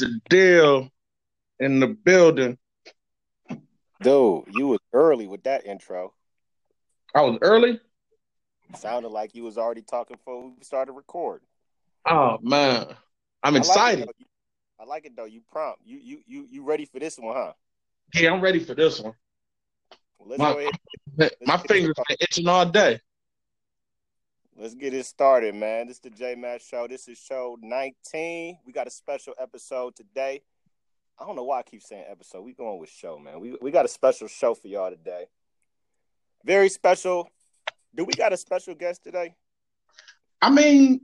the deal in the building. Dude, you was early with that intro. I was early. Sounded like you was already talking before we started recording. Oh man, I'm excited. I like, I like it though. You prompt. You you you you ready for this one, huh? Yeah, I'm ready for this one. Well, my, my fingers been itching all day. Let's get it started, man. This is the J Matt Show. This is show 19. We got a special episode today. I don't know why I keep saying episode. We going with show, man. We we got a special show for y'all today. Very special. Do we got a special guest today? I mean,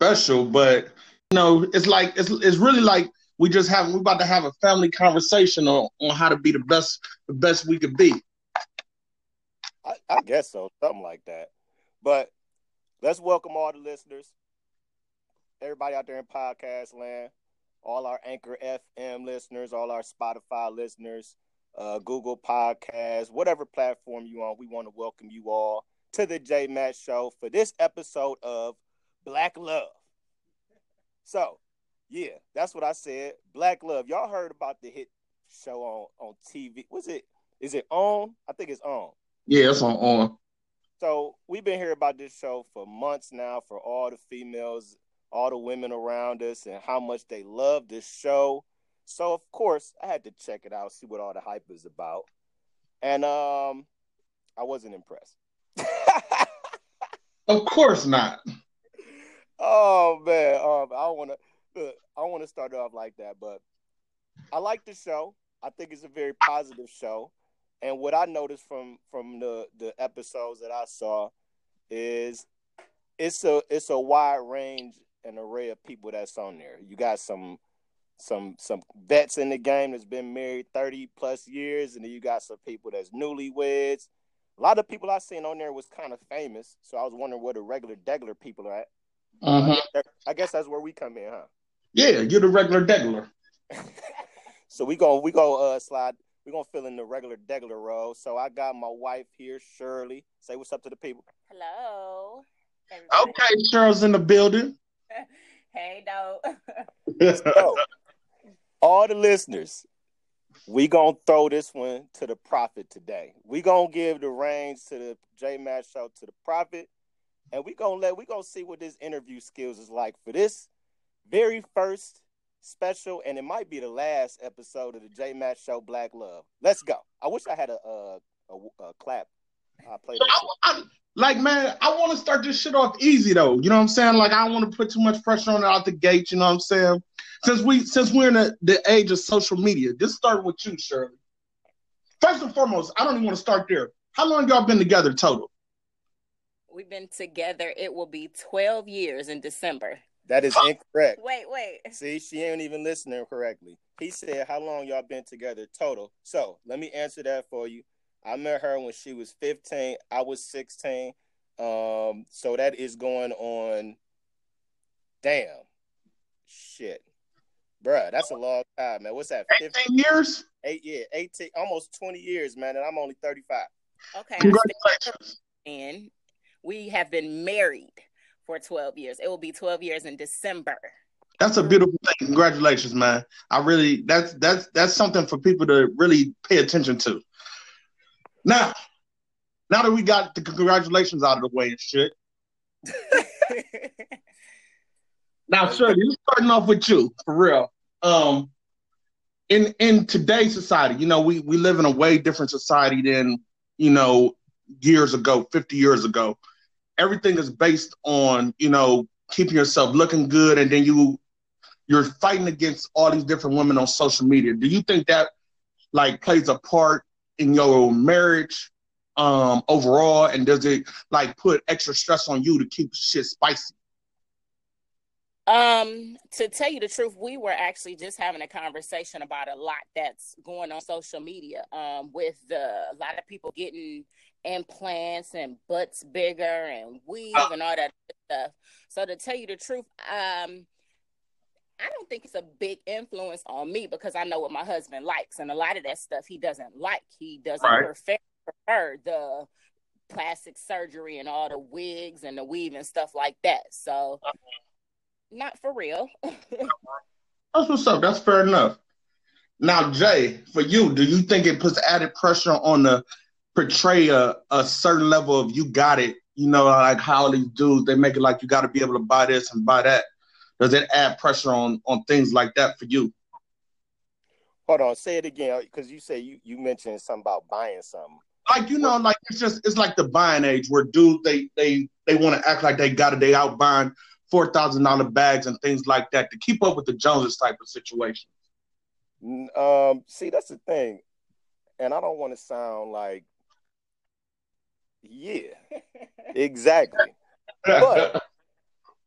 special, but you know, it's like it's it's really like we just have we're about to have a family conversation on, on how to be the best the best we could be. I, I guess so, something like that. But let's welcome all the listeners, everybody out there in podcast land, all our Anchor FM listeners, all our Spotify listeners, uh, Google Podcasts, whatever platform you on. We want to welcome you all to the J Matt Show for this episode of Black Love. So, yeah, that's what I said. Black Love. Y'all heard about the hit show on on TV? Was it? Is it on? I think it's on. Yeah, it's on on. So we've been hearing about this show for months now for all the females, all the women around us, and how much they love this show. So of course I had to check it out, see what all the hype is about. And um I wasn't impressed. of course not. Oh man, um, I want to, I want to start off like that, but I like the show. I think it's a very positive show. And what I noticed from from the the episodes that I saw is it's a it's a wide range and array of people that's on there. You got some some some vets in the game that's been married 30 plus years, and then you got some people that's newlyweds. A lot of people I seen on there was kind of famous, so I was wondering where the regular degular people are at. Uh-huh. I, guess I, guess that's where we come in, huh? Yeah, you're the regular degular. so we go we go uh slide we're gonna fill in the regular degular role. So I got my wife here, Shirli. Say what's up to the people. Hello. Everybody. Okay, Cheryl's in the building. hey, dope. so, all the listeners, we gonna throw this one to the prophet today. We gonna give the reins to the J Matt show to the prophet, and we gonna let we gonna see what this interview skills is like for this very first special, and it might be the last episode of the J Matt Show Black Love. Let's go. I wish I had a uh, a, a, a clap. I play that. like man, I want to start this shit off easy though. You know what I'm saying? Like I don't want to put too much pressure on it out the gate. You know what I'm saying? Since we since we're in the, the age of social media, just start with you, Shirli. First and foremost, I don't even want to start there. How long y'all been together total? We've been together. It will be 12 years in December. That is incorrect. Wait, wait. See, she ain't even listening correctly. He said, How long y'all been together total? So let me answer that for you. I met her when she was 15. I was 16. Um, so that is going on. Damn. Shit. Bruh, that's a long time, man. What's that? 15 years? Eight, yeah, 18, almost 20 years, man, and I'm only 35. Okay. Congratulations. And we have been married for 12 years. It will be 12 years in December. That's a beautiful thing. Congratulations, man. I really that's that's that's something for people to really pay attention to. Now, now that we got the congratulations out of the way and shit. now, Shirli, starting off with you for real. Um, in in today's society, you know, we we live in a way different society than you know years ago, fifty years ago everything is based on you know keeping yourself looking good, and then you you're fighting against all these different women on social media. Do you think that like plays a part in your marriage um overall, and does it like put extra stress on you to keep shit spicy? Um, to tell you the truth, we were actually just having a conversation about a lot that's going on social media. Um, with the a lot of people getting implants and butts bigger and weave uh, and all that stuff. So to tell you the truth, um, I don't think it's a big influence on me because I know what my husband likes, and a lot of that stuff he doesn't like. He doesn't right. prefer, prefer the plastic surgery and all the wigs and the weave and stuff like that. So not for real. That's what's up. That's fair enough. Now, Jay, for you, do you think it puts added pressure on the portray a, a certain level of you got it? You know, like how these dudes they make it like you got to be able to buy this and buy that. Does it add pressure on on things like that for you? Hold on, say it again because you say you you mentioned something about buying something. Like you know, like it's just it's like the buying age where dudes they they they want to act like they got it. They out buying four thousand dollar bags and things like that to keep up with the Joneses type of situation. Um, see, that's the thing, and I don't want to sound like, yeah, exactly, but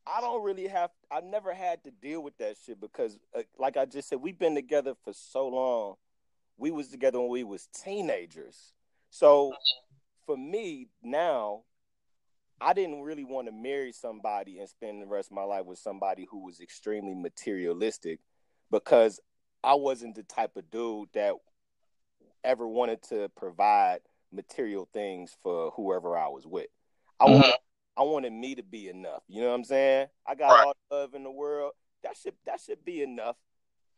I don't really have. I never had to deal with that shit because, uh, like I just said, we've been together for so long. We was together when we was teenagers, so for me now, I didn't really want to marry somebody and spend the rest of my life with somebody who was extremely materialistic because I wasn't the type of dude that ever wanted to provide material things for whoever I was with. I mm-hmm. wanted I wanted me to be enough. You know what I'm saying? I got right. all the love in the world. That should that should be enough.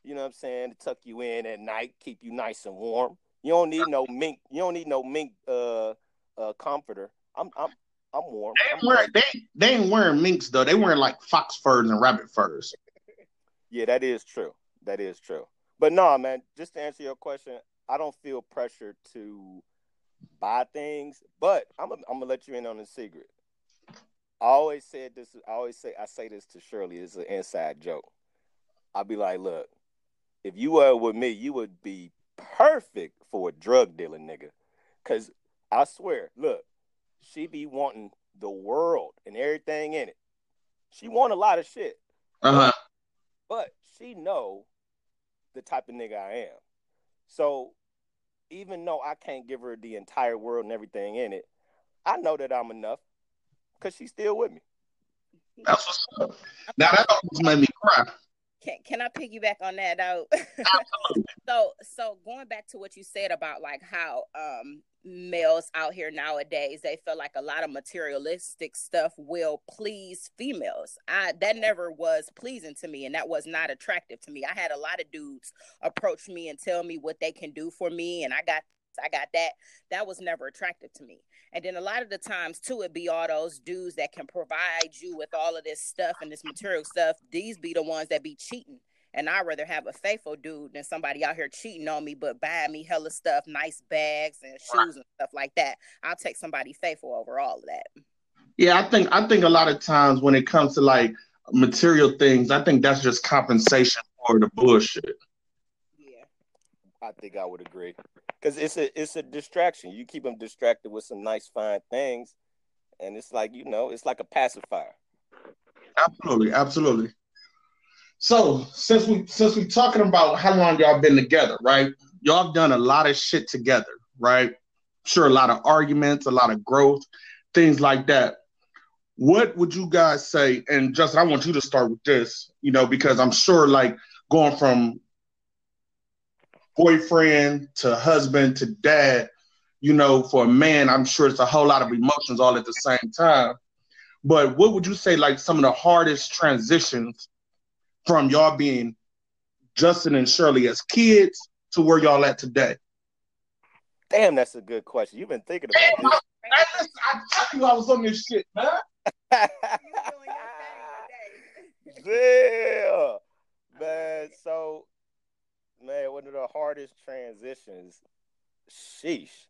You know what I'm saying? To tuck you in at night, keep you nice and warm. You don't need no mink. You don't need no mink uh, uh comforter. I'm I'm I'm warm. They ain't, wearing, they, they ain't wearing minks though. They wearing like fox furs and rabbit furs. yeah, that is true. That is true. But no, man, just to answer your question, I don't feel pressure to buy things, but I'm, I'm gonna let you in on a secret. I always said this. I always say I say this to Shirli. It's an inside joke. I'll be like, look, if you were with me, you would be perfect for a drug dealer, nigga. Cause I swear, look, she be wanting the world and everything in it. She want a lot of shit. Uh-huh. But she know the type of nigga I am. So even though I can't give her the entire world and everything in it, I know that I'm enough because she's still with me. That's what's up. Now that almost made me cry. Can can I piggyback on that though? so so going back to what you said about like how um males out here nowadays they feel like a lot of materialistic stuff will please females i that never was pleasing to me and that was not attractive to me i had a lot of dudes approach me and tell me what they can do for me and i got I got that. That was never attractive to me. And then a lot of the times too, it be all those dudes that can provide you with all of this stuff and this material stuff. These be the ones that be cheating. And I'd rather have a faithful dude than somebody out here cheating on me, but buying me hella stuff, nice bags and shoes and stuff like that. I'll take somebody faithful over all of that. Yeah, I think I think a lot of times when it comes to like material things, I think that's just compensation for the bullshit. Yeah, I think I would agree because it's a it's a distraction. You keep them distracted with some nice fine things, and it's like you know, it's like a pacifier. Absolutely, absolutely. So since we since we talking about how long y'all been together, right? Y'all have done a lot of shit together, right? Sure, a lot of arguments, a lot of growth, things like that. What would you guys say? And Justin, I want you to start with this, you know, because I'm sure like going from boyfriend to husband to dad, you know, for a man, I'm sure it's a whole lot of emotions all at the same time. But what would you say, like, some of the hardest transitions from y'all being Justin and Shirli as kids to where y'all at today? Damn, that's a good question. You've been thinking about Damn, this. I, I, I told you I was on this shit, man. Damn, man. So man, one of the hardest transitions. Sheesh.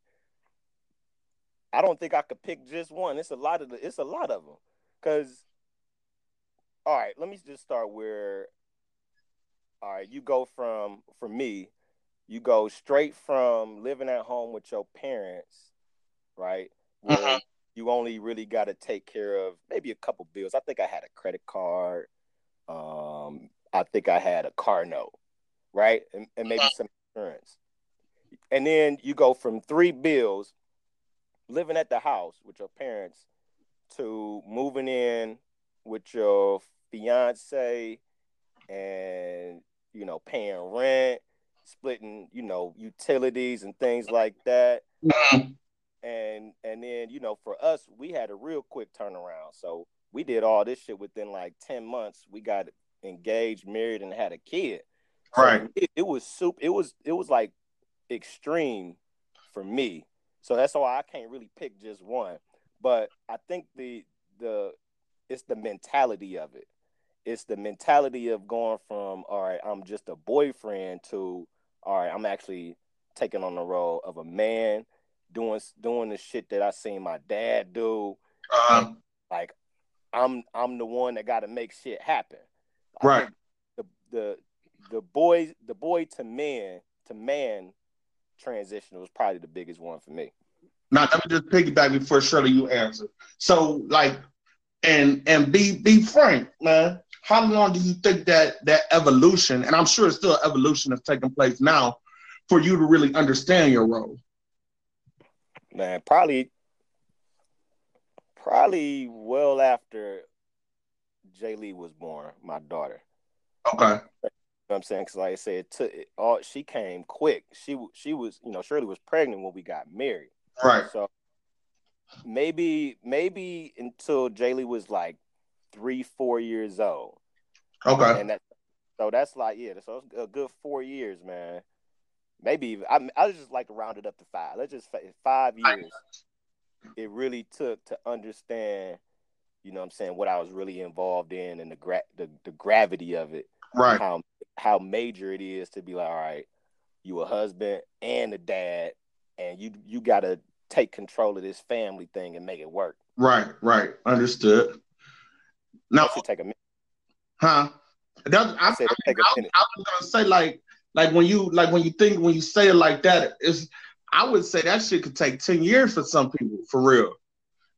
I don't think I could pick just one. It's a lot of the, it's a lot of them. Cause all right, let me just start where all right, you go from for me, you go straight from living at home with your parents, right? Where uh-huh. you only really got to take care of maybe a couple bills. I think I had a credit card. Um, I think I had a car note right? And, and maybe some insurance. And then you go from three bills, living at the house with your parents, to moving in with your fiance and you know paying rent splitting you know utilities and things like that mm-hmm. and and then you know for us we had a real quick turnaround so we did all this shit within like 10 months. We got engaged, married, and had a kid. So right. It, it, was soup. It was it was like extreme for me. So that's why I can't really pick just one. But I think the the it's the mentality of it. It's the mentality of going from all right, I'm just a boyfriend to all right, I'm actually taking on the role of a man, doing doing the shit that I seen my dad do. Uh-huh. Like I'm I'm the one that got to make shit happen. Right. The the the boy the boy to man to man transition was probably the biggest one for me. Now let me just piggyback before Shirli you answer. So like, and and be be frank, man. How long do you think that that evolution, and I'm sure it's still evolution is taking place now, for you to really understand your role? Man, probably probably well after Jay Lee was born, my daughter. Okay. You know I'm saying? Because like I said, it took, it, all she came quick. She she was, you know, Shirli was pregnant when we got married. Right. So maybe maybe until Jaylee was like three, four years old. Okay. And that, so that's like yeah, so a good four years, man. Maybe even, I I just like to round it up to five. Let's just five years it really took to understand, you know what I'm saying, what I was really involved in and the gra- the, the gravity of it. Right. How how major it is to be like, all right, you a husband and a dad, and you you gotta take control of this family thing and make it work. Right, right. Understood. Now should take a minute. Huh? That, I, I, I, I, I was gonna say like like when you like when you think when you say it like that, it's I would say that shit could take 10 years for some people, for real.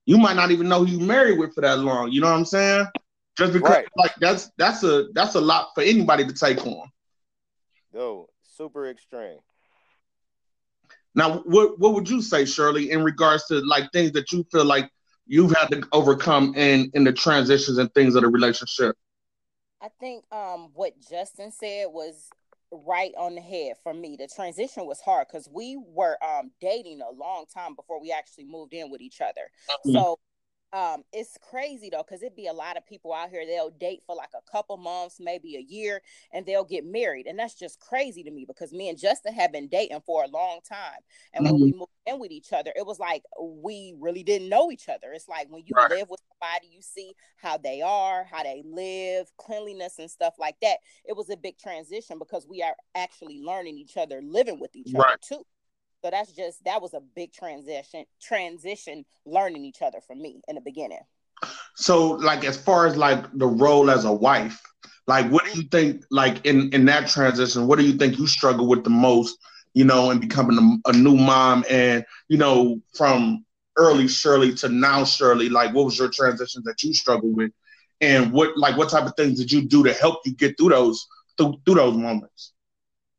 You might not even know who you married with for that long. You know what I'm saying? Just because right. like that's that's a that's a lot for anybody to take on. Yo, super extreme. Now, what what would you say, Shirli, in regards to like things that you feel like you've had to overcome in in the transitions and things of the relationship? I think um what Justin said was right on the head for me. The transition was hard because we were um, dating a long time before we actually moved in with each other. Mm-hmm. So um, it's crazy though, because it'd be a lot of people out here, they'll date for like a couple months, maybe a year, and they'll get married. And that's just crazy to me because me and Justin have been dating for a long time. And mm-hmm. when we moved in with each other, it was like we really didn't know each other. It's like when you right. live with somebody, you see how they are, how they live, cleanliness and stuff like that. It was a big transition because we are actually learning each other, living with each right. other too. So that's just that was a big transition transition learning each other for me in the beginning. So like as far as like the role as a wife, like what do you think like in in that transition, what do you think you struggle with the most, you know, in becoming a, a new mom and you know from early Shirli to now Shirli, like what was your transition that you struggled with? And what like what type of things did you do to help you get through those through, through those moments?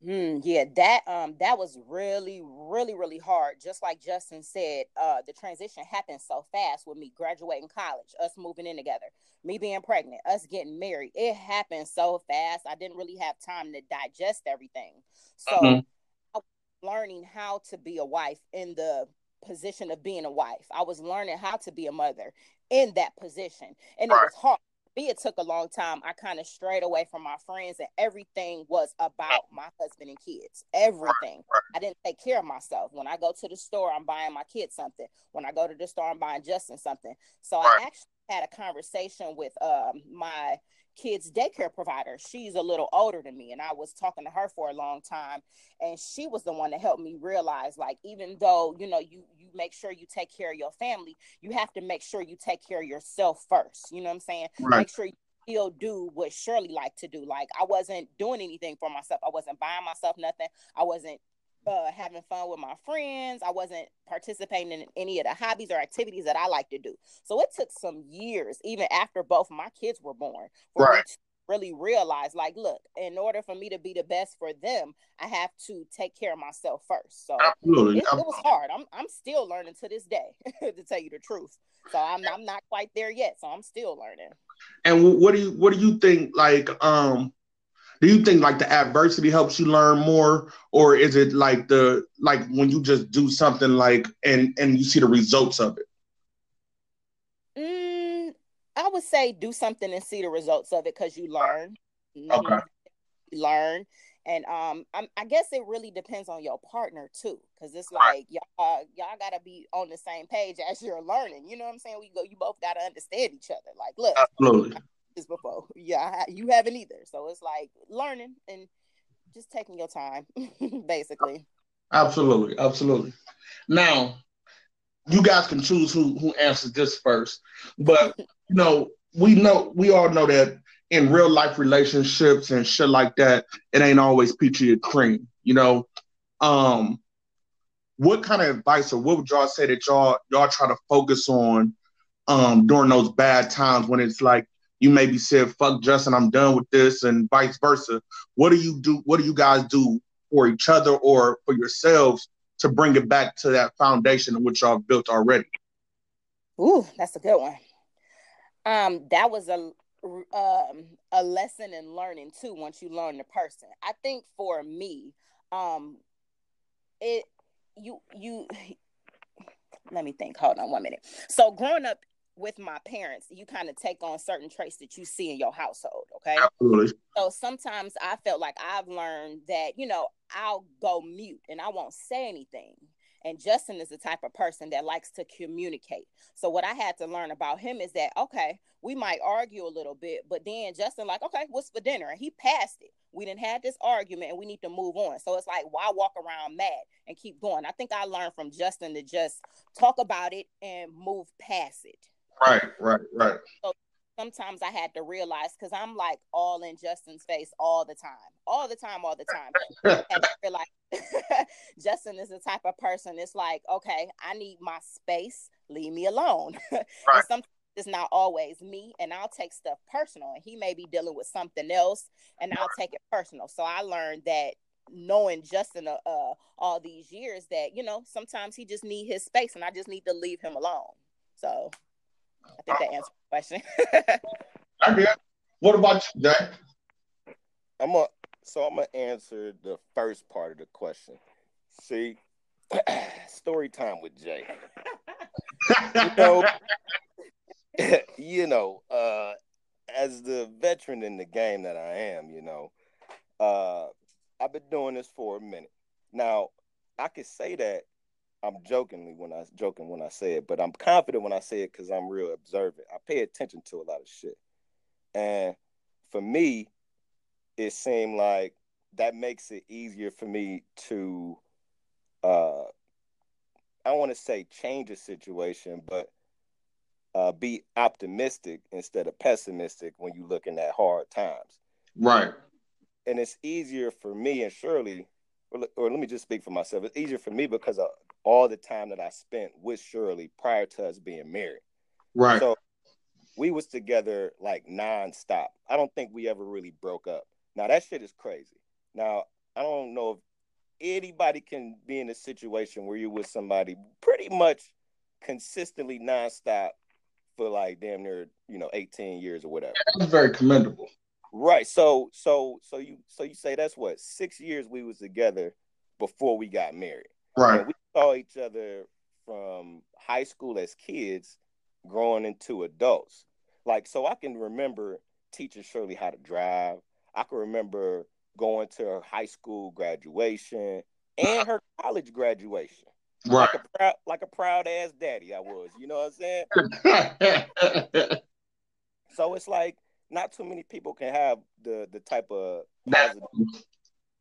Mm, yeah, that um that was really, really, really hard. Just like Justin said, uh, the transition happened so fast with me graduating college, us moving in together, me being pregnant, us getting married. It happened so fast. I didn't really have time to digest everything. So mm-hmm. learning how to be a wife in the position of being a wife. I was learning how to be a mother in that position. And right. it was hard it took a long time. I kind of strayed away from my friends, and everything was about my husband and kids. Everything. I didn't take care of myself. When I go to the store, I'm buying my kids something. When I go to the store, I'm buying Justin something. So I actually had a conversation with um, my kids daycare provider. She's a little older than me and I was talking to her for a long time and she was the one that helped me realize like even though, you know, you you make sure you take care of your family, you have to make sure you take care of yourself first. You know what I'm saying? Right. Make sure you still do what Shirli liked to do. Like I wasn't doing anything for myself. I wasn't buying myself nothing. I wasn't uh, having fun with my friends. I wasn't participating in any of the hobbies or activities that I like to do. So it took some years, even after both my kids were born, for right. me to really realize, like, look, in order for me to be the best for them, I have to take care of myself first. So Absolutely. It, it was hard. I'm I'm still learning to this day, to tell you the truth. So I'm I'm not quite there yet. So I'm still learning. And what do you what do you think like um do you think like the adversity helps you learn more or is it like the like when you just do something like and and you see the results of it mm, I would say do something and see the results of it because you learn. Okay. Mm-hmm. Learn. And um, I'm, i guess it really depends on your partner too, because it's like y'all, uh, y'all gotta be on the same page as you're learning. You know what I'm saying? We go, you both gotta understand each other. Like, look, absolutely. This before, yeah, you haven't either. So it's like learning and just taking your time, basically. Absolutely, absolutely. Now, you guys can choose who who answers this first, but you know, we know we all know that in real life relationships and shit like that, it ain't always peachy and cream. You know, um, what kind of advice or what would y'all say that y'all y'all try to focus on um during those bad times when it's like you maybe said fuck Justin, I'm done with this, and vice versa. What do you do? What do you guys do for each other or for yourselves to bring it back to that foundation in which y'all built already? Ooh, that's a good one. Um, that was a um, a lesson in learning too once you learn the person i think for me um it you you let me think hold on one minute so growing up with my parents you kind of take on certain traits that you see in your household okay Absolutely. so sometimes i felt like i've learned that you know i'll go mute and i won't say anything and Justin is the type of person that likes to communicate. So what I had to learn about him is that okay, we might argue a little bit, but then Justin like, okay, what's for dinner? And he passed it. We didn't have this argument and we need to move on. So it's like, why walk around mad and keep going? I think I learned from Justin to just talk about it and move past it. Right, right, right. So sometimes I had to realize because I'm like all in Justin's face all the time, all the time, all the time. and realize Justin is the type of person. It's like, okay, I need my space. Leave me alone. Right. sometimes it's not always me, and I'll take stuff personal, and he may be dealing with something else, and I'll take it personal. So I learned that knowing Justin uh, uh, all these years that you know sometimes he just need his space, and I just need to leave him alone. So I think that answers the question. I get. What about you, Jack? I'm a so I'm gonna answer the first part of the question. See, story time with Jay. you know, you know, uh, as the veteran in the game that I am, you know, uh, I've been doing this for a minute. Now, I could say that I'm jokingly when I joking when I say it, but I'm confident when I say it because I'm real observant. I pay attention to a lot of shit, and for me, it seemed like that makes it easier for me to, uh, I want to say change a situation, but uh, be optimistic instead of pessimistic when you're looking at hard times. Right. And it's easier for me and Shirli, or, or let me just speak for myself. It's easier for me because of all the time that I spent with Shirli prior to us being married. Right. So we was together like nonstop. I don't think we ever really broke up. Now that shit is crazy. Now I don't know if anybody can be in a situation where you're with somebody pretty much consistently nonstop for like damn near you know 18 years or whatever. That's very commendable. Right. So so so you so you say that's what six years we was together before we got married. Right. We saw each other from high school as kids growing into adults. Like so I can remember teaching Shirli how to drive. I can remember going to her high school graduation and her college graduation. Right. Like a proud, like a proud ass daddy, I was. You know what I'm saying? so it's like not too many people can have the the type of positive,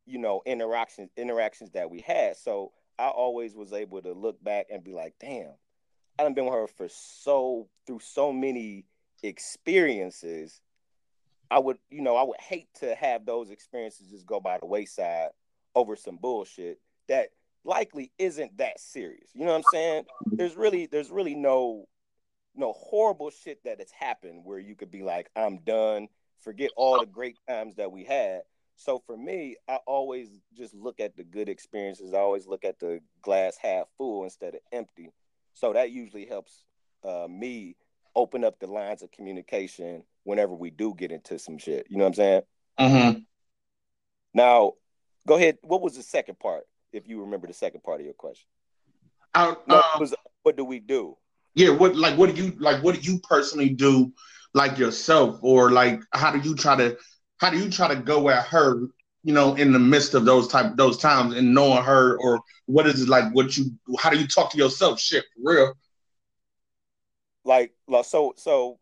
you know, interactions interactions that we had. So I always was able to look back and be like, damn, I have been with her for so through so many experiences. I would, you know, I would hate to have those experiences just go by the wayside over some bullshit that likely isn't that serious. You know what I'm saying? There's really there's really no no horrible shit that has happened where you could be like, I'm done, forget all the great times that we had. So for me, I always just look at the good experiences. I always look at the glass half full instead of empty. So that usually helps uh, me open up the lines of communication whenever we do get into some shit. You know what I'm saying? Mm-hmm. Now, go ahead. What was the second part? if you remember the second part of your question. I, um, was, what do we do? Yeah, what like what do you like? What do you personally do like yourself, or like how do you try to how do you try to go at her, you know, in the midst of those type those times and knowing her, or what is it like? What you how do you talk to yourself? Shit, for real. Like, so so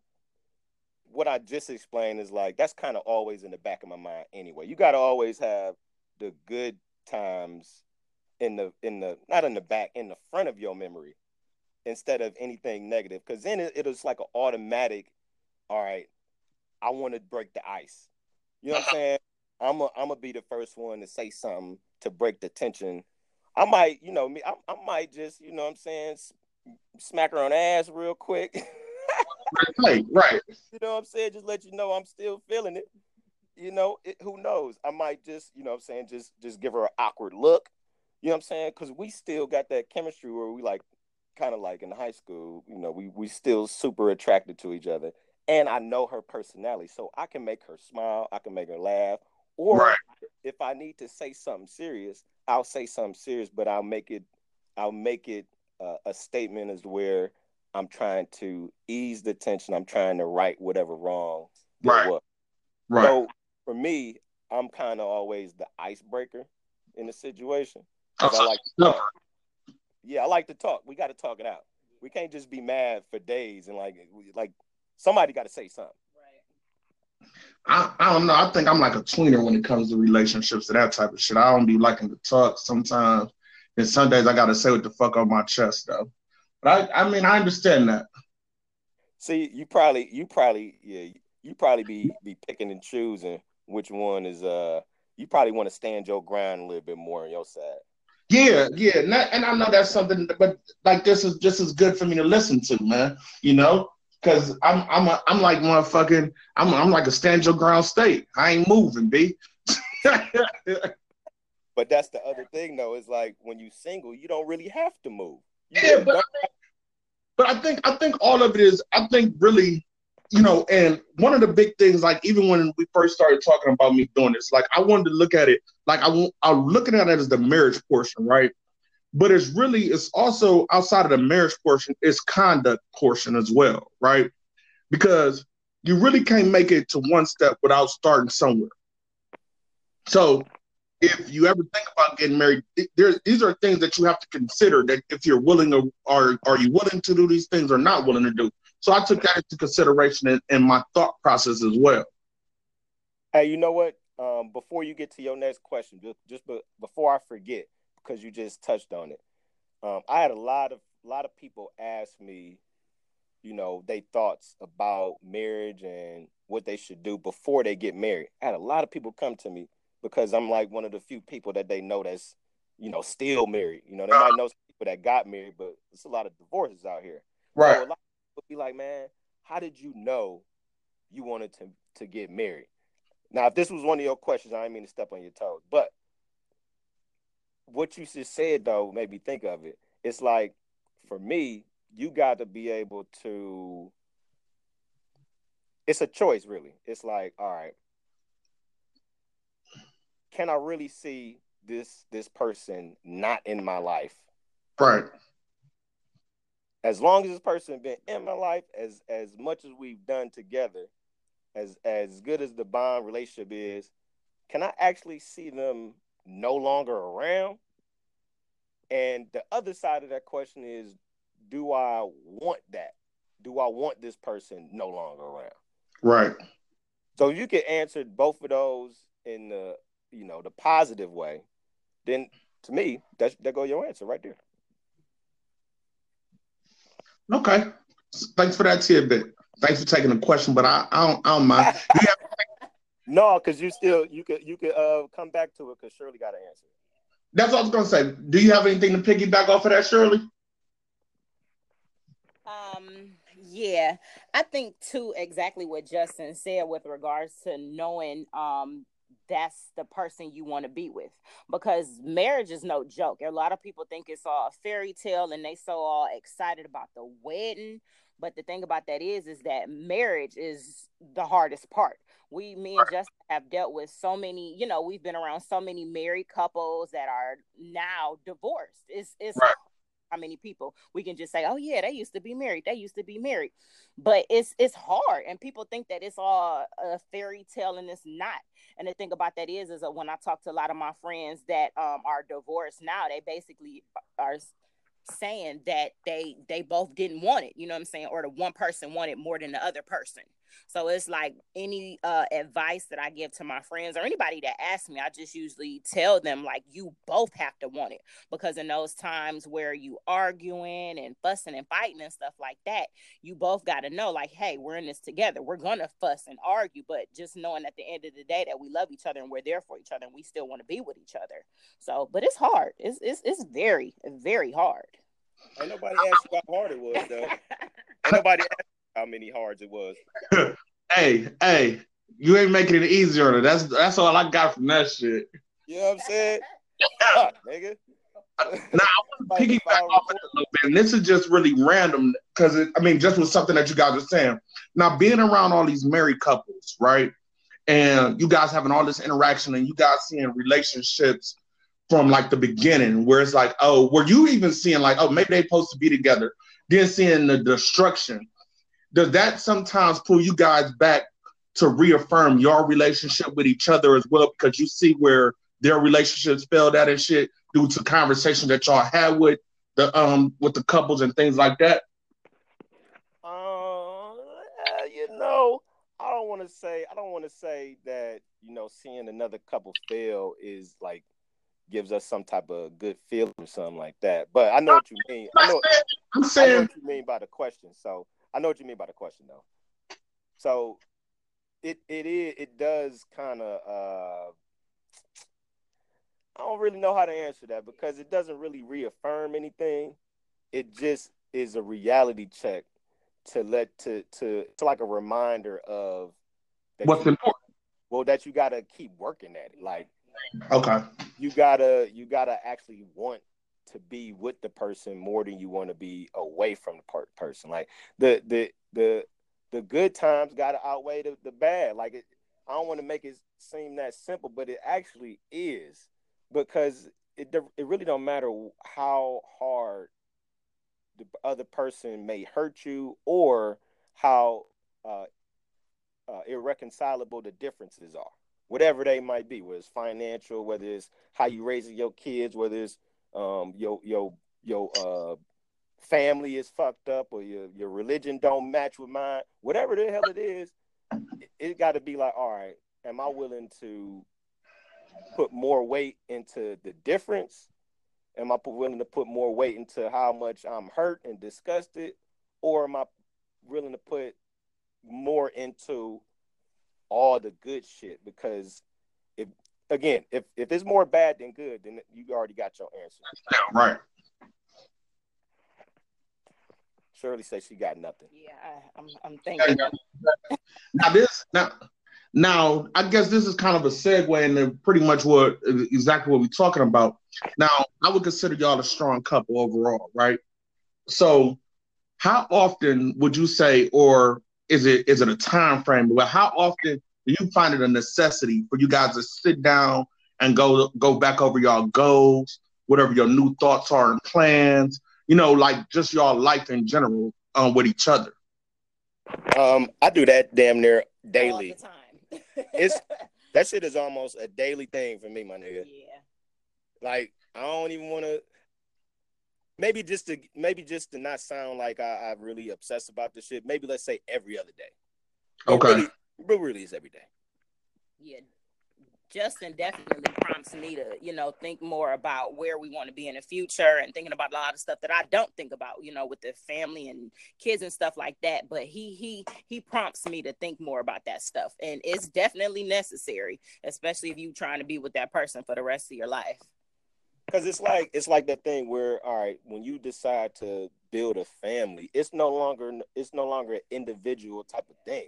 what I just explained is like that's kind of always in the back of my mind anyway. You got to always have the good times in the in the not in the back in the front of your memory instead of anything negative because then it, it is like an automatic all right i want to break the ice you know what i'm saying? I'm a, i'm gonna be the first one to say something to break the tension. I might you know me i, I might just you know what i'm saying smack her on the ass real quick. Right right you know what i'm saying? Just let you know i'm still feeling it. You know it, who knows? I might just you know what i'm saying just just give her an awkward look. You know what I'm saying? Because we still got that chemistry where we like, kind of like in high school, you know, we we still super attracted to each other. And I know her personality, so I can make her smile, I can make her laugh, or right. if I need to say something serious, I'll say something serious, but I'll make it, I'll make it uh, a statement as where I'm trying to ease the tension. I'm trying to right whatever wrong right. was. Right. So for me, I'm kind of always the icebreaker in the situation. I like no. Yeah, I like to talk. We got to talk it out. We can't just be mad for days and like like somebody got to say something. I, I don't know. I think I'm like a tweener when it comes to relationships and that type of shit. I don't be liking to talk sometimes. And some days I gotta say what the fuck on my chest though. But I, I mean I understand that. See, you probably you probably yeah, you probably be be picking and choosing which one is uh you probably want to stand your ground a little bit more on your side. Yeah, yeah, and, that, and I know that's something, but like this is just as good for me to listen to, man. You know, because I'm I'm a, I'm like motherfucking I'm I'm like a stand your ground state. I ain't moving, b. but that's the other thing, though. Is like when you single, you don't really have to move. You yeah, but I, think, but I think I think all of it is. I think really you know, and one of the big things, like even when we first started talking about me doing this, like I wanted to look at it, like I, I'm looking at it as the marriage portion, right? But it's really, it's also outside of the marriage portion, it's conduct portion as well, right? Because you really can't make it to one step without starting somewhere. So if you ever think about getting married, there's these are things that you have to consider that if you're willing or are are you willing to do these things or not willing to do. So I took that into consideration in, in my thought process as well. Hey, you know what? Um, before you get to your next question, just, just be, before I forget, because you just touched on it, um, I had a lot of a lot of people ask me, you know, their thoughts about marriage and what they should do before they get married. I had a lot of people come to me because I'm like one of the few people that they know that's, you know, still married. You know, they might know people that got married, but it's a lot of divorces out here. Right. So would be like, man, how did you know you wanted to to get married? Now, if this was one of your questions, I didn't mean to step on your toes, but what you just said though made me think of it. It's like for me, you got to be able to. It's a choice, really. It's like, all right, can I really see this this person not in my life? Right as long as this person been in my life, as as much as we've done together, as as good as the bond relationship is, can I actually see them no longer around? And the other side of that question is, do I want that? Do I want this person no longer around? Right. So you can answer both of those in the you know the positive way, then to me, that's that go your answer right there. Okay. Thanks for that tidbit. Thanks for taking the question, but I, I don't I don't mind. no, because you still you could you could uh come back to it because Shirli got an answer. That's what I was gonna say. Do you have anything to piggyback off of that, Shirli? Um, yeah, I think too exactly what Justin said with regards to knowing um that's the person you want to be with because marriage is no joke. A lot of people think it's all a fairy tale and they so all excited about the wedding. But the thing about that is, is that marriage is the hardest part. We, me and Justin have dealt with so many, you know, we've been around so many married couples that are now divorced. It's, it's right. how many people we can just say, "Oh yeah, they used to be married. They used to be married," but it's it's hard, and people think that it's all a fairy tale, and it's not. And the thing about that is, is that when I talk to a lot of my friends that um, are divorced now, they basically are saying that they they both didn't want it you know what i'm saying? Or the one person wanted more than the other person so it's like any uh, advice that i give to my friends or anybody that asks me i just usually tell them like you both have to want it. Because in those times where you arguing and fussing and fighting and stuff like that you both got to know like hey we're in this together. We're gonna fuss and argue but just knowing at the end of the day that we love each other and we're there for each other and we still want to be with each other. So but it's hard. It's, it's, it's very very hard. Ain't nobody asked you how hard it was, though. Ain't nobody asked how many hards it was. hey, hey, you ain't making it easier. That's that's all I got from that shit. You know what I'm saying? nigga. now I want to piggyback off it a little bit, and this is just really random because I mean, just with something that you guys are saying. Now, being around all these married couples, right, and you guys having all this interaction, and you guys seeing relationships from like the beginning, where it's like, oh, were you even seeing like, oh, maybe they're supposed to be together, then seeing the destruction. Does that sometimes pull you guys back to reaffirm your relationship with each other as well? Because you see where their relationships failed at and shit due to conversations that y'all had with the um with the couples and things like that. Uh, you know, I don't want to say I don't want to say that you know seeing another couple fail is like gives us some type of good feeling or something like that. But I know what you mean. I know, I'm saying, I know what you mean by the question. So I know what you mean by the question though. So it it is it does kind of uh I don't really know how to answer that because it doesn't really reaffirm anything. It just is a reality check to let to to it's like a reminder of what's you, important. Well, that you got to keep working at it. Like Okay. You gotta you gotta actually want to be with the person more than you want to be away from the per- person. Like the the the the good times gotta outweigh the, the bad. Like it, I don't want to make it seem that simple, but it actually is because it it really don't matter how hard the other person may hurt you or how uh, uh, irreconcilable the differences are whatever they might be, whether it's financial, whether it's how you raising your kids, whether it's um your your your uh family is fucked up or your your religion don't match with mine, whatever the hell it is, it, it got to be like, all right, am I willing to put more weight into the difference? Am I willing to put more weight into how much I'm hurt and disgusted, or am I willing to put more into all the good shit because again, if if it's more bad than good, then you already got your answer. Yeah, right. Shirli says she got nothing. Yeah, I, am I'm, I'm thinking. now this now now I guess this is kind of a segue into pretty much what exactly what we're talking about. Now I would consider y'all a strong couple overall, right? So how often would you say, or is it is it a time frame? But how often do you find it a necessity for you guys to sit down and go go back over y'all goals, whatever your new thoughts are and plans, you know, like just y'all life in general um, with each other? Um, I do that damn near daily. it's that shit is almost a daily thing for me, my nigga. Yeah. Like I don't even want to maybe just to maybe just to not sound like I, am really obsessed about this shit. Maybe let's say every other day. Okay. Really, but really, it's every day. Yeah. Justin definitely prompts me to, you know, think more about where we want to be in the future and thinking about a lot of stuff that I don't think about, you know, with the family and kids and stuff like that. But he he he prompts me to think more about that stuff. And it's definitely necessary, especially if you're trying to be with that person for the rest of your life because it's like it's like that thing where all right when you decide to build a family it's no longer it's no longer an individual type of thing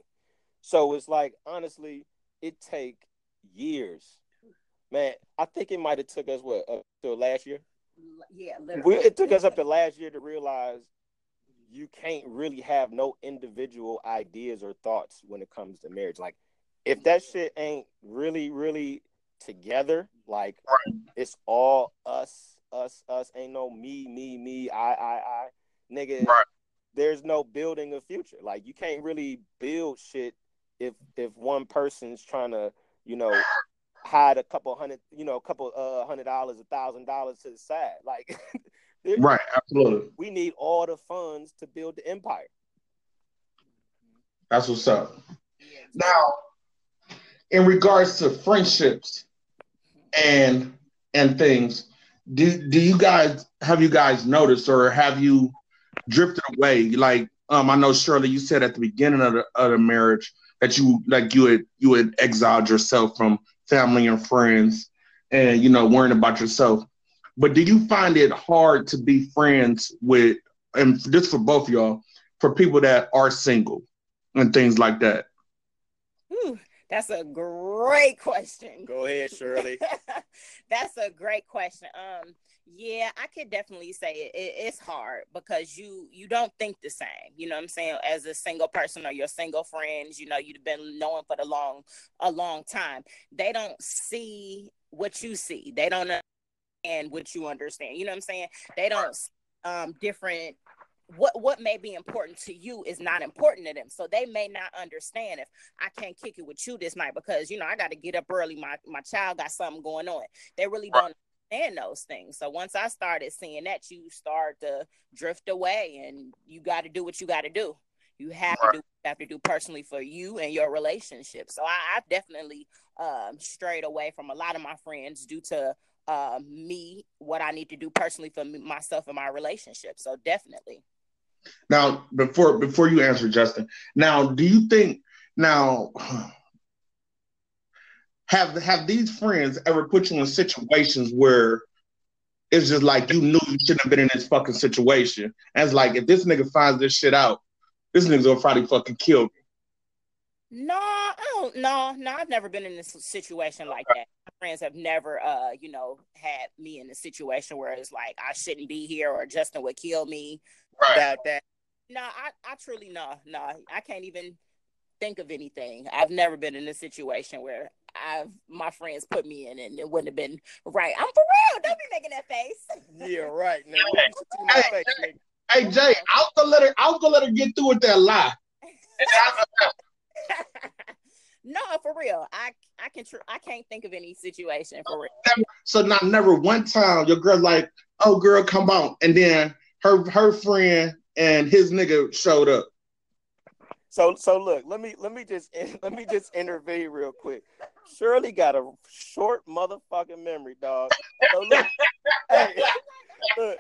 so it's like honestly it take years man i think it might have took us what up to last year yeah we, it took us up to last year to realize you can't really have no individual ideas or thoughts when it comes to marriage like if that shit ain't really really together. Like it's all us us, us. Ain't no me, me, me, I, I, I. Nigga, Right. there's no building a future. Like you can't really build shit if if one person's trying to, you know, hide a couple hundred, you know, a couple uh hundred dollars, a thousand dollars to the side. Like Right, absolutely. we need all the funds to build the empire. That's what's up. Now, in regards to friendships and and things, do do you guys have you guys noticed or have you drifted away? Like, um, I know Shirli, you said at the beginning of the, of the marriage that you like you had you had exiled yourself from family and friends, and you know worrying about yourself. But do you find it hard to be friends with, and this for both y'all, for people that are single and things like that? Whew, that's a great question. Go ahead, Shirli. That's a great question. Um, yeah, I could definitely say it, it, it's hard because you you don't think the same. You know what I'm saying? As a single person or your single friends, you know, you've been knowing for the long a long time. They don't see what you see. They don't understand what you understand. You know what I'm saying? They don't um different what what may be important to you is not important to them. So they may not understand if I can't kick it with you this night because you know I got to get up early. My my child got something going on. They really don't those things. So once I started seeing that, you start to drift away, and you got to do what you got to do. You have to do have to do personally for you and your relationship. So I, I've definitely um, strayed away from a lot of my friends due to uh, me, what I need to do personally for me, myself and my relationship. So definitely. Now, before before you answer, Justin. Now, do you think now have have these friends ever put you in situations where it's just like you knew you shouldn't have been in this fucking situation? And it's like if this nigga finds this shit out, this nigga's gonna probably fucking kill me. No, I don't. No, no, I've never been in this situation like that. My friends have never, uh, you know, had me in a situation where it's like I shouldn't be here or Justin would kill me. about that. No, I, I truly no, no, I can't even think of anything. I've never been in a situation where I've my friends put me in and it wouldn't have been right. I'm for real. Don't be making that face. Yeah, right. Nigga. You should see my face, nigga. Hey Jay, I was gonna let her. I was gonna let her get through with that lie. No, for real. I I can tr- I can't think of any situation for real. so not never one time your girl like, oh girl, come on, and then her her friend and his nigga showed up. So so look, let me let me just let me just intervene real quick. Shirli got a short motherfucking memory, dog. So look, hey, look,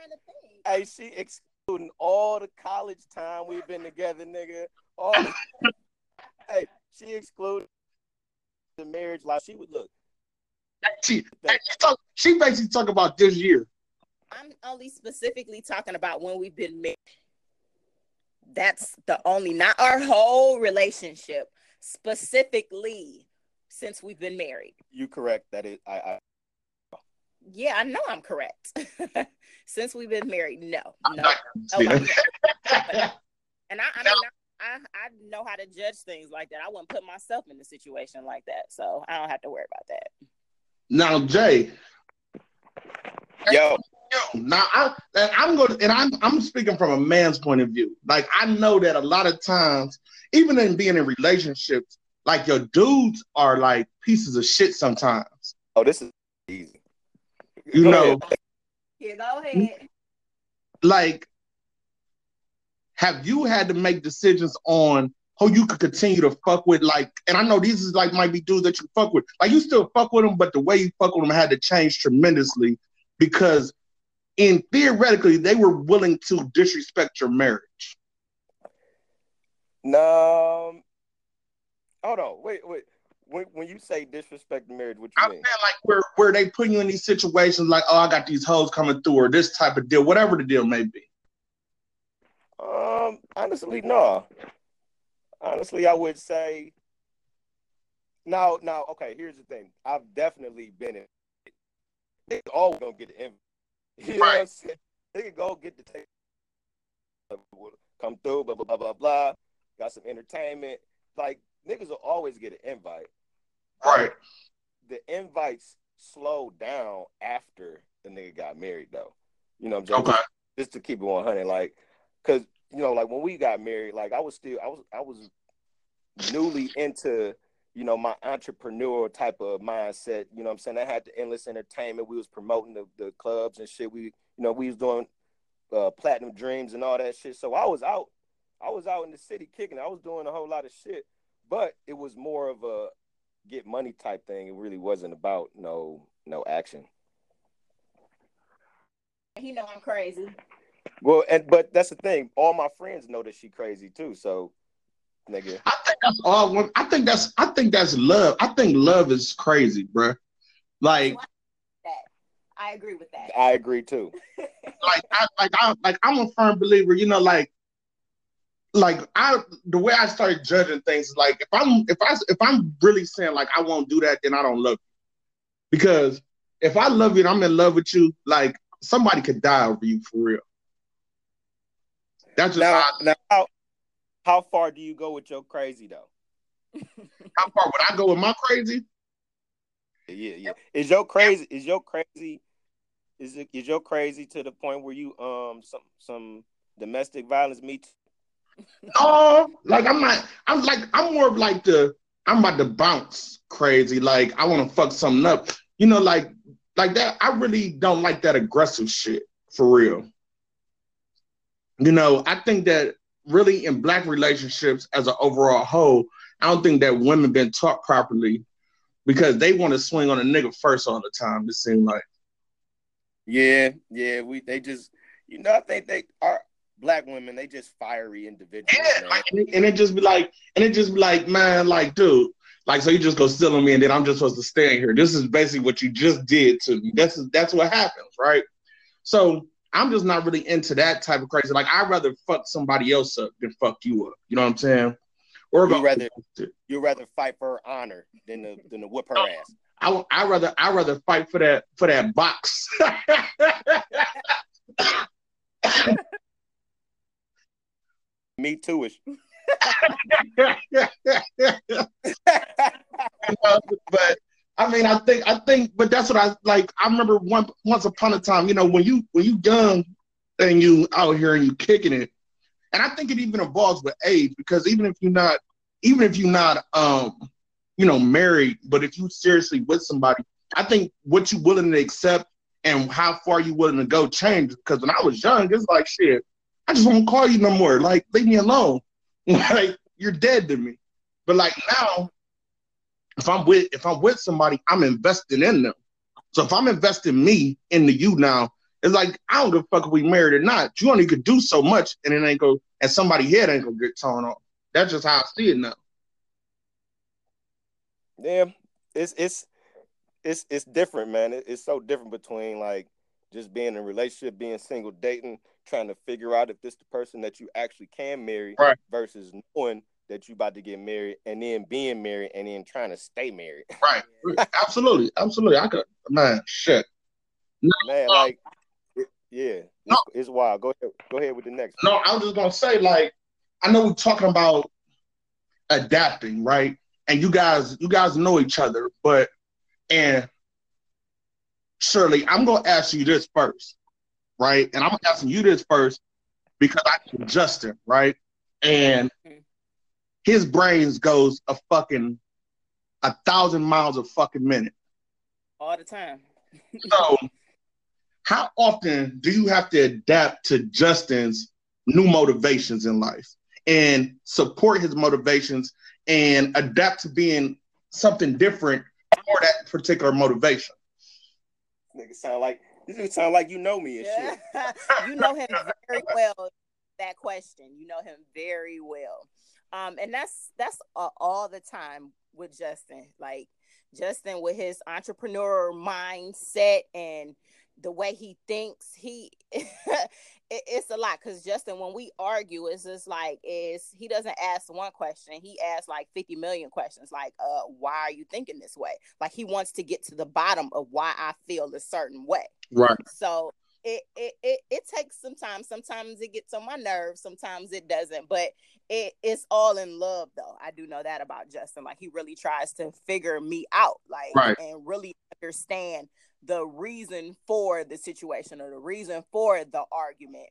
hey, she excluding all the college time we've been together, nigga. All hey, she excluded the marriage life. She would look. She, she, talk, she basically talk about this year. I'm only specifically talking about when we've been married. That's the only, not our whole relationship, specifically since we've been married. You correct that it. I, I Yeah, I know I'm correct. since we've been married, no, I'm no. not Oh, gonna my say that. And I, I mean, I, I know how to judge things like that. I wouldn't put myself in a situation like that, so I don't have to worry about that. now, Jay, yo, yo, now I, and I'm going, to and I'm, I'm speaking from a man's point of view. Like I know that a lot of times, even in being in relationships, like your dudes are like pieces of shit sometimes. oh, this is easy. You Go know, ahead. Here, go ahead. like have you had to make decisions on who you could continue to fuck with like and i know these is like might be dudes that you fuck with like you still fuck with them but the way you fuck with them had to change tremendously because in theoretically they were willing to disrespect your marriage No, um, hold on, wait, wait. When when you say disrespect the marriage, what you i'm mean? saying like where, where they put you in these situations like oh i got these hoes coming through or this type of deal whatever the deal may be Um, honestly, no. Honestly, I would say no, no. Okay, here's the thing. I've definitely been in. They always gonna get the You know what I'm saying? They can go get the take, come through, blah blah blah blah blah. Got some entertainment. Like niggas will always get an invite. right The invites slowed down after the nigga got married though. You know what I'm saying? Okay. Just to keep it 100, like, cause you know, like when we got married, like I was still, I was, I was newly into, you know, my entrepreneurial type of mindset. You know what I'm saying? I had the endless entertainment. We was promoting the, the clubs and shit. We, you know, we was doing uh, platinum dreams and all that shit. So I was out, I was out in the city kicking. I was doing a whole lot of shit, but it was more of a get money type thing. It really wasn't about no no action. He know I'm crazy. Well, and but that's the thing. All my friends know that she crazy too. So, nigga, I think that's oh, all. I think that's. I think that's love. I think love is crazy, bro. Like, That I agree with that. I agree too. like, I, like, I, like, I'm a firm believer. You know, like, like I, the way I started judging things is like, if I'm, if I, if I'm really saying like I won't do that, then I don't love you. Because if I love you and I'm in love with you, like somebody could die over you for real. That's just Now, how, now, how how far do you go with your crazy though? how far would I go with my crazy? Yeah, yeah. Is your crazy? Is your crazy? Is it is your crazy to the point where you um some some domestic violence meets? No, like I'm not. I'm like I'm more of like the I'm about to bounce crazy. Like I want to fuck something up. You know, like like that. I really don't like that aggressive shit for real. You know, I think that really in black relationships as an overall whole, I don't think that women been taught properly because they want to swing on a nigga first all the time. It seems like. Yeah, yeah. We they just you know I think they are black women. They just fiery individuals. Yeah, like, and, it, and it just be like, and it just be like, man, like, dude, like, so you just go steal on me, and then I'm just supposed to stay in here. This is basically what you just did to me. That's that's what happens, right? So I'm just not really into that type of crazy. Like, I'd rather fuck somebody else up than fuck you up. You know what I'm saying? Or You rather you rather fight for her honor than to than to whip her ass. I I rather I rather fight for that for that box. Me too. ish. but I mean, I think I think, but that's what I like. I remember one once upon a time, you know, when you when you young and you out here and you kicking it, and I think it even evolves with age because even if you're not, even if you're not, um, you know, married, but if you seriously with somebody, I think what you willing to accept and how far you willing to go changes. Because when I was young, it's like shit. I just won't call you no more. Like, leave me alone. like, you're dead to me. But like now, if I'm with if I'm with somebody, I'm investing in them. So if I'm investing me into you now, it's like I don't give a fuck if we married or not. You only could do so much, and it ain't go and somebody head ain't gonna get torn off. That's just how I see it now. Yeah, it's it's it's it's different, man. It's so different between like just being in a relationship, being single, dating, trying to figure out if this the person that you actually can marry, Right. versus knowing that you about to get married and then being married and then trying to stay married. Right. absolutely. Absolutely. I could man, shit. man, like it- yeah, it's, No. it's wild. Go ahead, go ahead with the next. No, I was just gonna say, like, I know we're talking about adapting, right? And you guys, you guys know each other, but and Shirli, I'm gonna ask you this first, right? And I'm asking you this first because I Justin, right? And mm-hmm. His brains goes a fucking a thousand miles a fucking minute. all the time. So, how often do you have to adapt to Justin's new motivations in life and support his motivations and adapt to being something different for that particular motivation? Nigga sound like this nigga sound like you know me and shit. you know him very well. That question, you know him very well, um, and that's that's uh, all the time with Justin. Like Justin, with his entrepreneur mindset and the way he thinks, he it, it's a lot. Because Justin, when we argue, it's just like is he doesn't ask one question, he asks like fifty million questions. Like, uh, why are you thinking this way? Like he wants to get to the bottom of why I feel a certain way. Right. So it, it it it takes some time. Sometimes it gets on my nerves, sometimes it doesn't. But it it's all in love though. I do know that about Justin. Like he really tries to figure me out, like Right. and really understand the reason for the situation or the reason for the argument.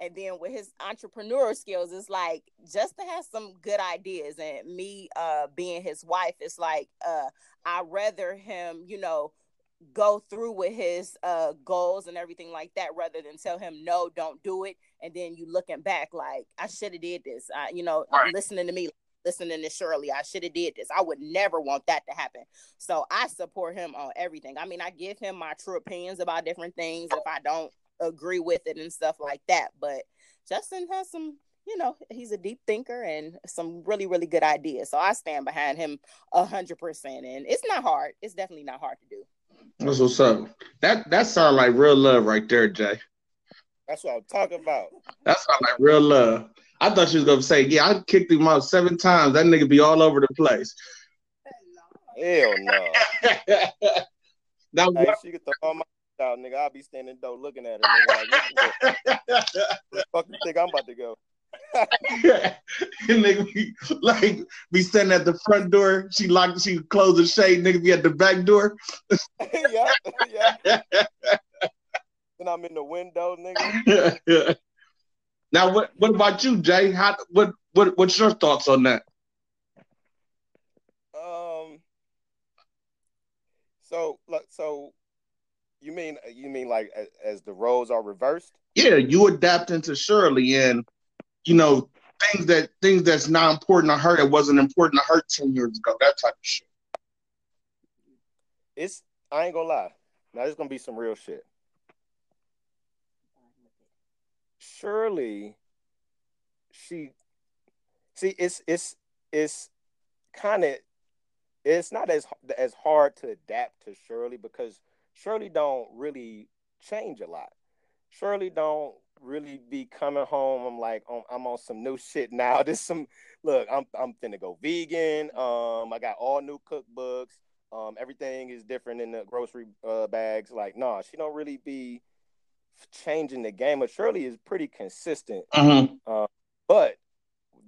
And then with his entrepreneur skills, it's like Justin has some good ideas. And me uh being his wife, it's like uh I rather him, you know, go through with his uh goals and everything like that rather than tell him no don't do it. And then you looking back like i should have did this. I, you know Right. listening to me listening to Shirli i should have did this. I would never want that to happen. So i support him on everything. I mean i give him my true opinions about different things if i don't agree with it and stuff like that but justin has some you know he's a deep thinker and some really really good ideas. So i stand behind him a hundred percent and it's not hard. It's definitely not hard to do That's what's up. That that sound like real love right there, Jay. That's what I'm talking about. That sound like real love. I thought she was gonna say, yeah, I kicked him out seven times. That nigga be all over the place. Hell no. now Hey, what, she could throw all my out, nigga. I'll be standing though looking at her. Nigga, like, where the fuck you think I'm about to go? nigga be like be standing at the front door. She locked, she closed the shade. Nigga be at the back door. yeah, yeah. Then I'm in the window, nigga. now what? What about you, Jay? How? What? What? What's your thoughts on that? Um. So, look, so you mean you mean like as, as the roles are reversed? Yeah, you adapt into Shirli, and you know things that things that's not important to her that wasn't important to her ten years ago. That type of shit. It's I ain't gonna lie. Now there's gonna be some real shit. Surely, she see it's it's it's kind of it's not as as hard to adapt to Shirli because Shirli don't really change a lot. Shirli don't really be coming home. I'm like, um, I'm on some new shit now. This some look. I'm I'm finna go vegan. Um, I got all new cookbooks. Um, everything is different in the grocery uh, bags. Like, nah, she don't really be changing the game. But Shirli is pretty consistent. Mhm. But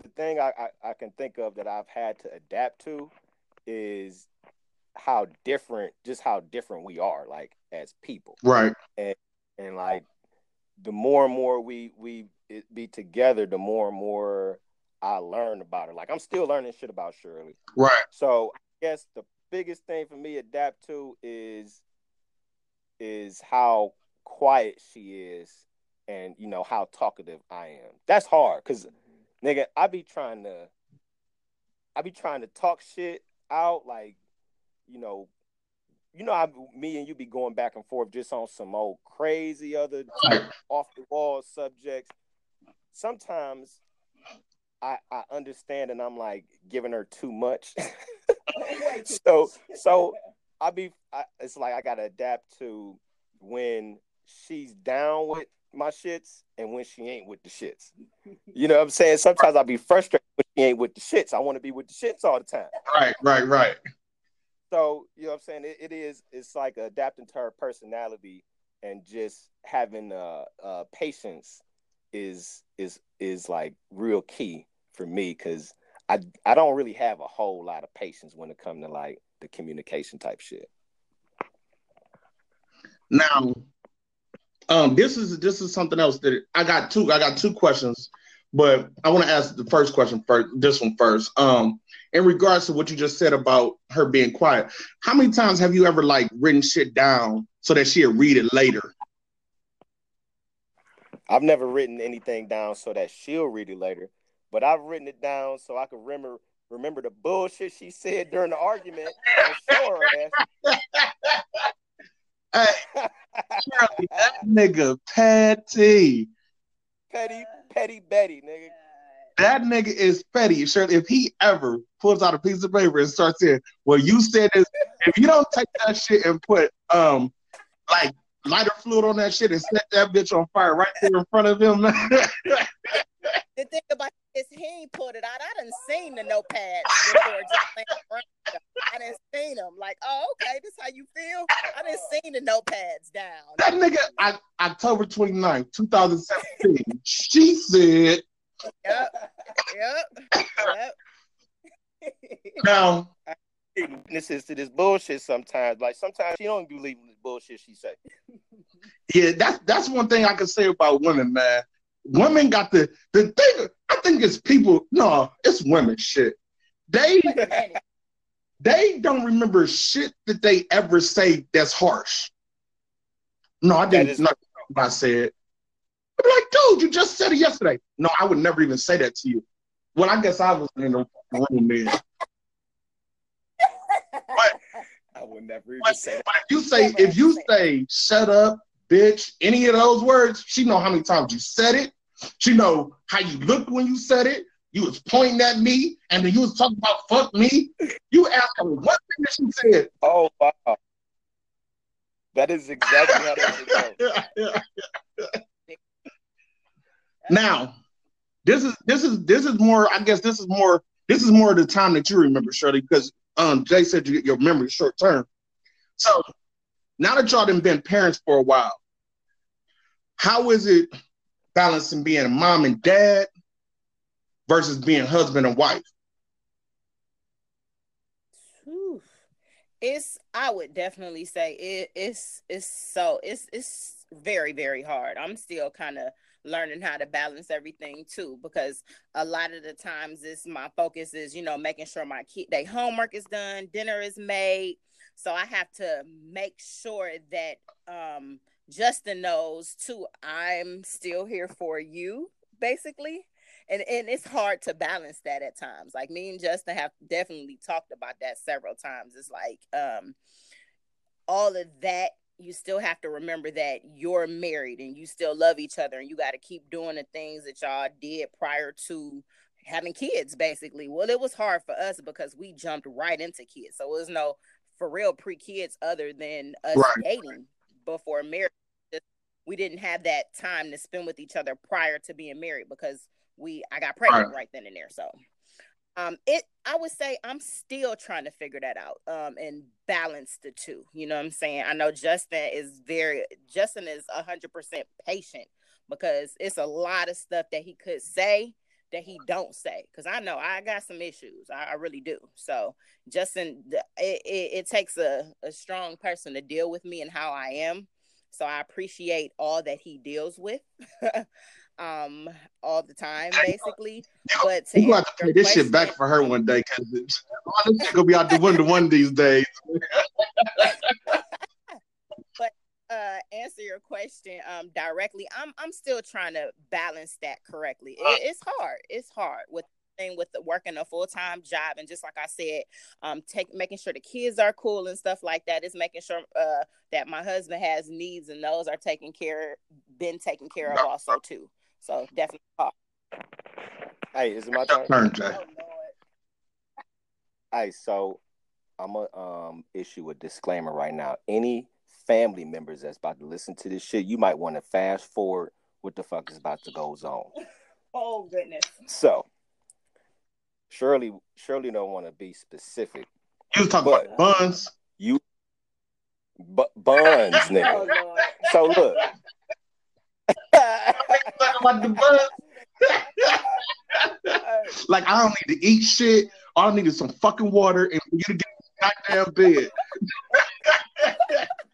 the thing I, I, I can think of that I've had to adapt to is how different, just how different we are, like as people, Right. And and like the more and more we we be together, the more and more I learn about her. Like I'm still learning shit about Shirli. Right. So I guess the biggest thing for me to adapt to is is how quiet she is and you know how talkative I am. That's hard because nigga, I be trying to I be trying to talk shit out like, you know, you know, I, me and you be going back and forth just on some old crazy other off the wall subjects. Sometimes I I understand and I'm like giving her too much. so so I be I, it's like I gotta adapt to when she's down with my shits and when she ain't with the shits. You know what I'm saying? Sometimes I'll be frustrated when she ain't with the shits. I want to be with the shits all the time. Right. Right. Right. So you know what I'm saying? It, it is it's like adapting to her personality and just having uh uh patience is is is like real key for me because I I don't really have a whole lot of patience when it comes to like the communication type shit. Now, um, this is this is something else that I got two. I got two questions, but I want to ask the first question first. This one first. Um, in regards to what you just said about her being quiet, how many times have you ever like written shit down so that she'll read it later? I've never written anything down so that she'll read it later, but I've written it down so I can remember remember the bullshit she said during the argument and show her ass. Hey, that nigga petty. petty, petty Betty, nigga. That nigga is petty. Shirli, if he ever pulls out a piece of paper and starts saying, "Well, you said this," if you don't take that shit and put um like lighter fluid on that shit and set that bitch on fire right there in front of him, the thing about is he ain't pulled it out. I didn't seen the notepads before I didn't seen them. Like, oh, okay, this how you feel. I didn't seen the notepads down. That nigga, I, October 29th, 2017. she said. Yep. Yep. Yep. now. Witnesses to this bullshit sometimes. Like sometimes she don't believe in the bullshit she say. Yeah, that's that's one thing I can say about women, man. Women got the the thing. I think it's people. No, it's women. Shit, they they don't remember shit that they ever say that's harsh. No, I didn't. Not what I said. I'm like, dude, you just said it yesterday. No, I would never even say that to you. Well, I guess I was in the room then. but I would never even but, say. But if you say if you say shut up, bitch, any of those words, she know how many times you said it. She know how you looked when you said it. You was pointing at me, and then you was talking about fuck me. You asked her one thing that she said. Oh wow, that is exactly how that goes. now, this is this is this is more. I guess this is more. This is more of the time that you remember, Shirli, because um, Jay said you, get your memory short term. So now that y'all done been parents for a while, how is it balancing being a mom and dad versus being husband and wife? It's I would definitely say it, it's it's so it's it's very very hard. I'm still kind of learning how to balance everything too because a lot of the times it's my focus is you know making sure my kid their homework is done dinner is made so i have to make sure that um justin knows too i'm still here for you basically. And and it's hard to balance that at times. Like me and justin have definitely talked about that several times. It's like um all of that you still have to remember that you're married and you still love each other and you got to keep doing the things that y'all did prior to having kids basically. Well it was hard for us because we jumped right into kids. So it was no for real pre-kids other than us right. dating before marriage. We didn't have that time to spend with each other prior to being married because we i got pregnant right, right then and there. So um it i would say i'm still trying to figure that out um and balance the two. You know what i'm saying? I know justin is very justin is 100% patient because it's a lot of stuff that he could say that he don't say because i know i got some issues I, I really do. So justin it, it, it takes a, a strong person to deal with me and how i am. So i appreciate all that he deals with um all the time basically. but to you have to pay this question, shit back for her one day because it's gonna be out the window one these days uh answer your question um directly i'm i'm still trying to balance that correctly it, it's hard it's hard with thing with the working a full-time job and just like i said um take making sure the kids are cool and stuff like that is making sure uh that my husband has needs and those are taken care been taken care of also too so definitely talk. Hey, is it my turn? Turn, Jay. hey, so I'm gonna um issue a disclaimer right now. Any family members that's about to listen to this shit, you might want to fast forward what the fuck is about to goes on. oh goodness. So Shirli Shirli don't want to be specific. You was talking about buns. You bu- buns, oh, nigga. Oh, so look, about the bus. like I don't need to eat shit. All I need is some fucking water and for you to get goddamn bed.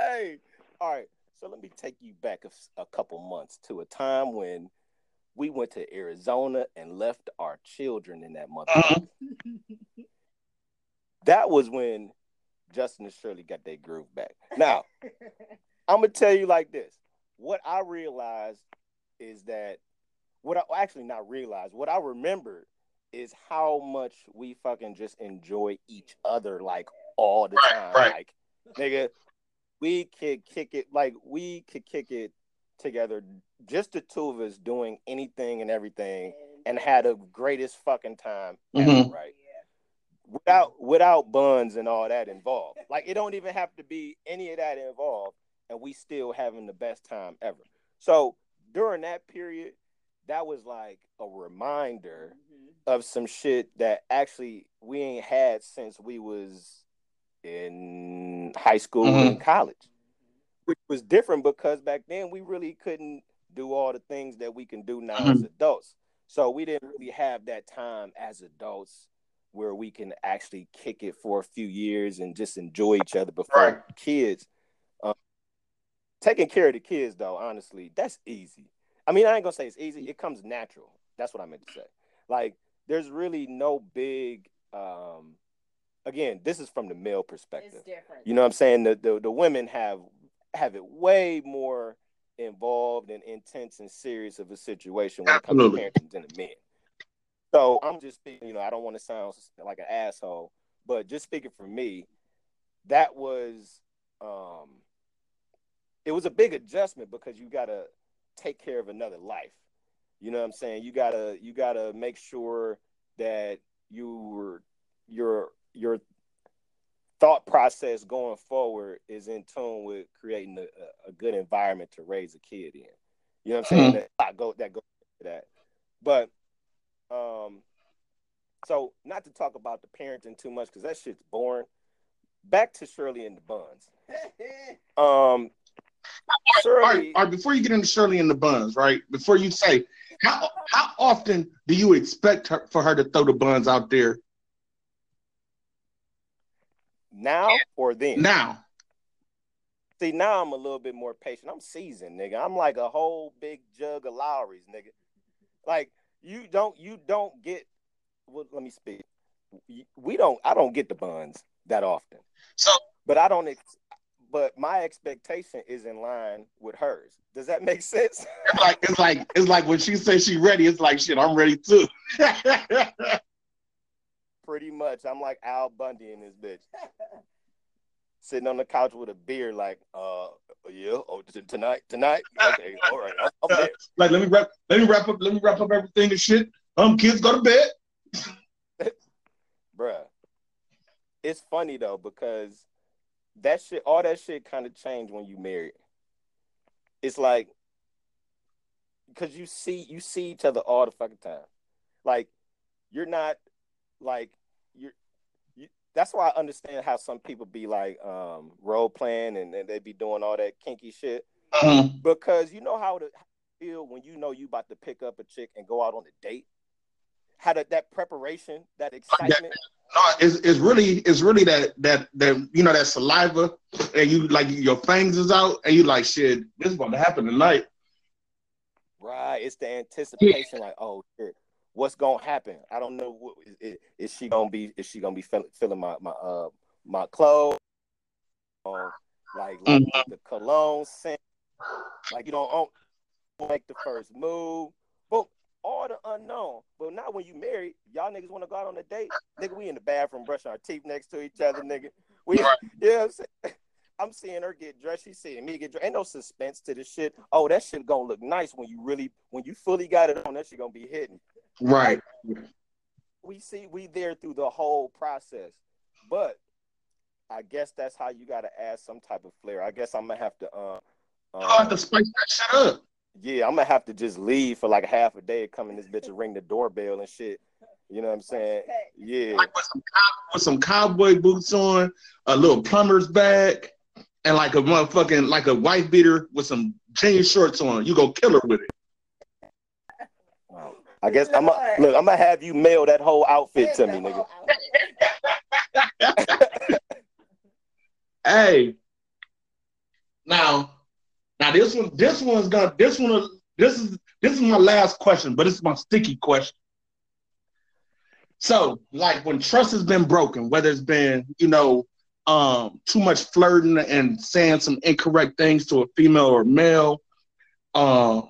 hey, all right. So let me take you back a, a couple months to a time when we went to Arizona and left our children in that mother. Uh-huh. that was when Justin and Shirli got their groove back. Now, I'm gonna tell you like this: what I realized is that what I actually not realized, what I remembered is how much we fucking just enjoy each other like all the right, time. Right. Like, nigga, we could kick it like we could kick it together, just the two of us doing anything and everything, and had the greatest fucking time mm-hmm. ever, right? Without without buns and all that involved. Like it don't even have to be any of that involved and we still having the best time ever. So during that period, that was like a reminder mm-hmm. of some shit that actually we ain't had since we was in high school mm-hmm. and college. Which was different because back then we really couldn't do all the things that we can do now mm-hmm. as adults. So we didn't really have that time as adults where we can actually kick it for a few years and just enjoy each other before right. kids. Um, taking care of the kids, though, honestly, that's easy. I mean, I ain't gonna say it's easy. It comes natural. That's what I meant to say. Like, there's really no big. Um, again, this is from the male perspective. You know what I'm saying? The, the the women have have it way more involved and intense and serious of a situation when Absolutely. it comes to parenting than the men. So I'm just speaking, you know, I don't want to sound like an asshole, but just speaking for me, that was um it was a big adjustment because you gotta take care of another life. You know what I'm saying? You gotta you gotta make sure that you your your thought process going forward is in tune with creating a, a good environment to raise a kid in. You know what I'm saying? Mm-hmm. That go that goes that. But um, so not to talk about the parenting too much because that shit's boring. Back to Shirli and the Buns. um, Shirli, all right, all right, before you get into Shirli and the Buns, right? Before you say, how how often do you expect her, for her to throw the buns out there? Now or then? Now. See, now I'm a little bit more patient. I'm seasoned, nigga. I'm like a whole big jug of Lawry's, nigga. Like you don't you don't get well, let me speak. We don't I don't get the buns that often. So but I don't ex- but my expectation is in line with hers. Does that make sense? It's like it's like it's like when she says she's ready, it's like shit, I'm ready too. Pretty much. I'm like Al Bundy in this bitch. Sitting on the couch with a beer, like, uh, yeah, oh, tonight, tonight, okay, all right, I'm, I'm there. Like, let me wrap, let me wrap up, let me wrap up everything and shit. Um, kids, go to bed. Bruh, it's funny though because that shit, all that shit, kind of changed when you married. It's like because you see, you see each other all the fucking time. Like, you're not like that's why I understand how some people be like um, role playing and, and they be doing all that kinky shit. Mm-hmm. Because you know how to feel when you know you about to pick up a chick and go out on a date. How that that preparation, that excitement. No, it's, it's really it's really that that that you know that saliva and you like your fangs is out and you like shit. This is going to happen tonight. Right, it's the anticipation. Yeah. Like, oh shit, what's gonna happen. I don't know. What, is, is she gonna be? Is she gonna be feeling, feeling my my uh my clothes? Um, like, like mm-hmm. the cologne scent. Like you don't make the first move. But all the unknown. But not when you married, y'all niggas want to go out on a date. Nigga, we in the bathroom brushing our teeth next to each other, nigga. We, right. you know I'm saying? I'm seeing her get dressed. She's seeing me get dressed. Ain't no suspense to this shit. Oh, that shit gonna look nice when you really, when you fully got it on. That shit gonna be hidden. Right. We see we there through the whole process, but I guess that's how you got to add some type of flair. I guess I'm gonna have to. Uh, um, have to spice that shit up. Yeah, I'm gonna have to just leave for like half a day, come in this bitch and ring the doorbell and shit. You know what I'm saying? Yeah. Like with some, with some cowboy boots on, a little plumber's bag, and like a motherfucking like a white beater with some jean shorts on. You go kill her with it. I guess I'm a, look. I'm gonna have you mail that whole outfit to me, nigga. hey, now, now this one, this one's gonna, this one, this is this is my last question, but it's my sticky question. So, like when trust has been broken, whether it's been, you know, um, too much flirting and saying some incorrect things to a female or male, um,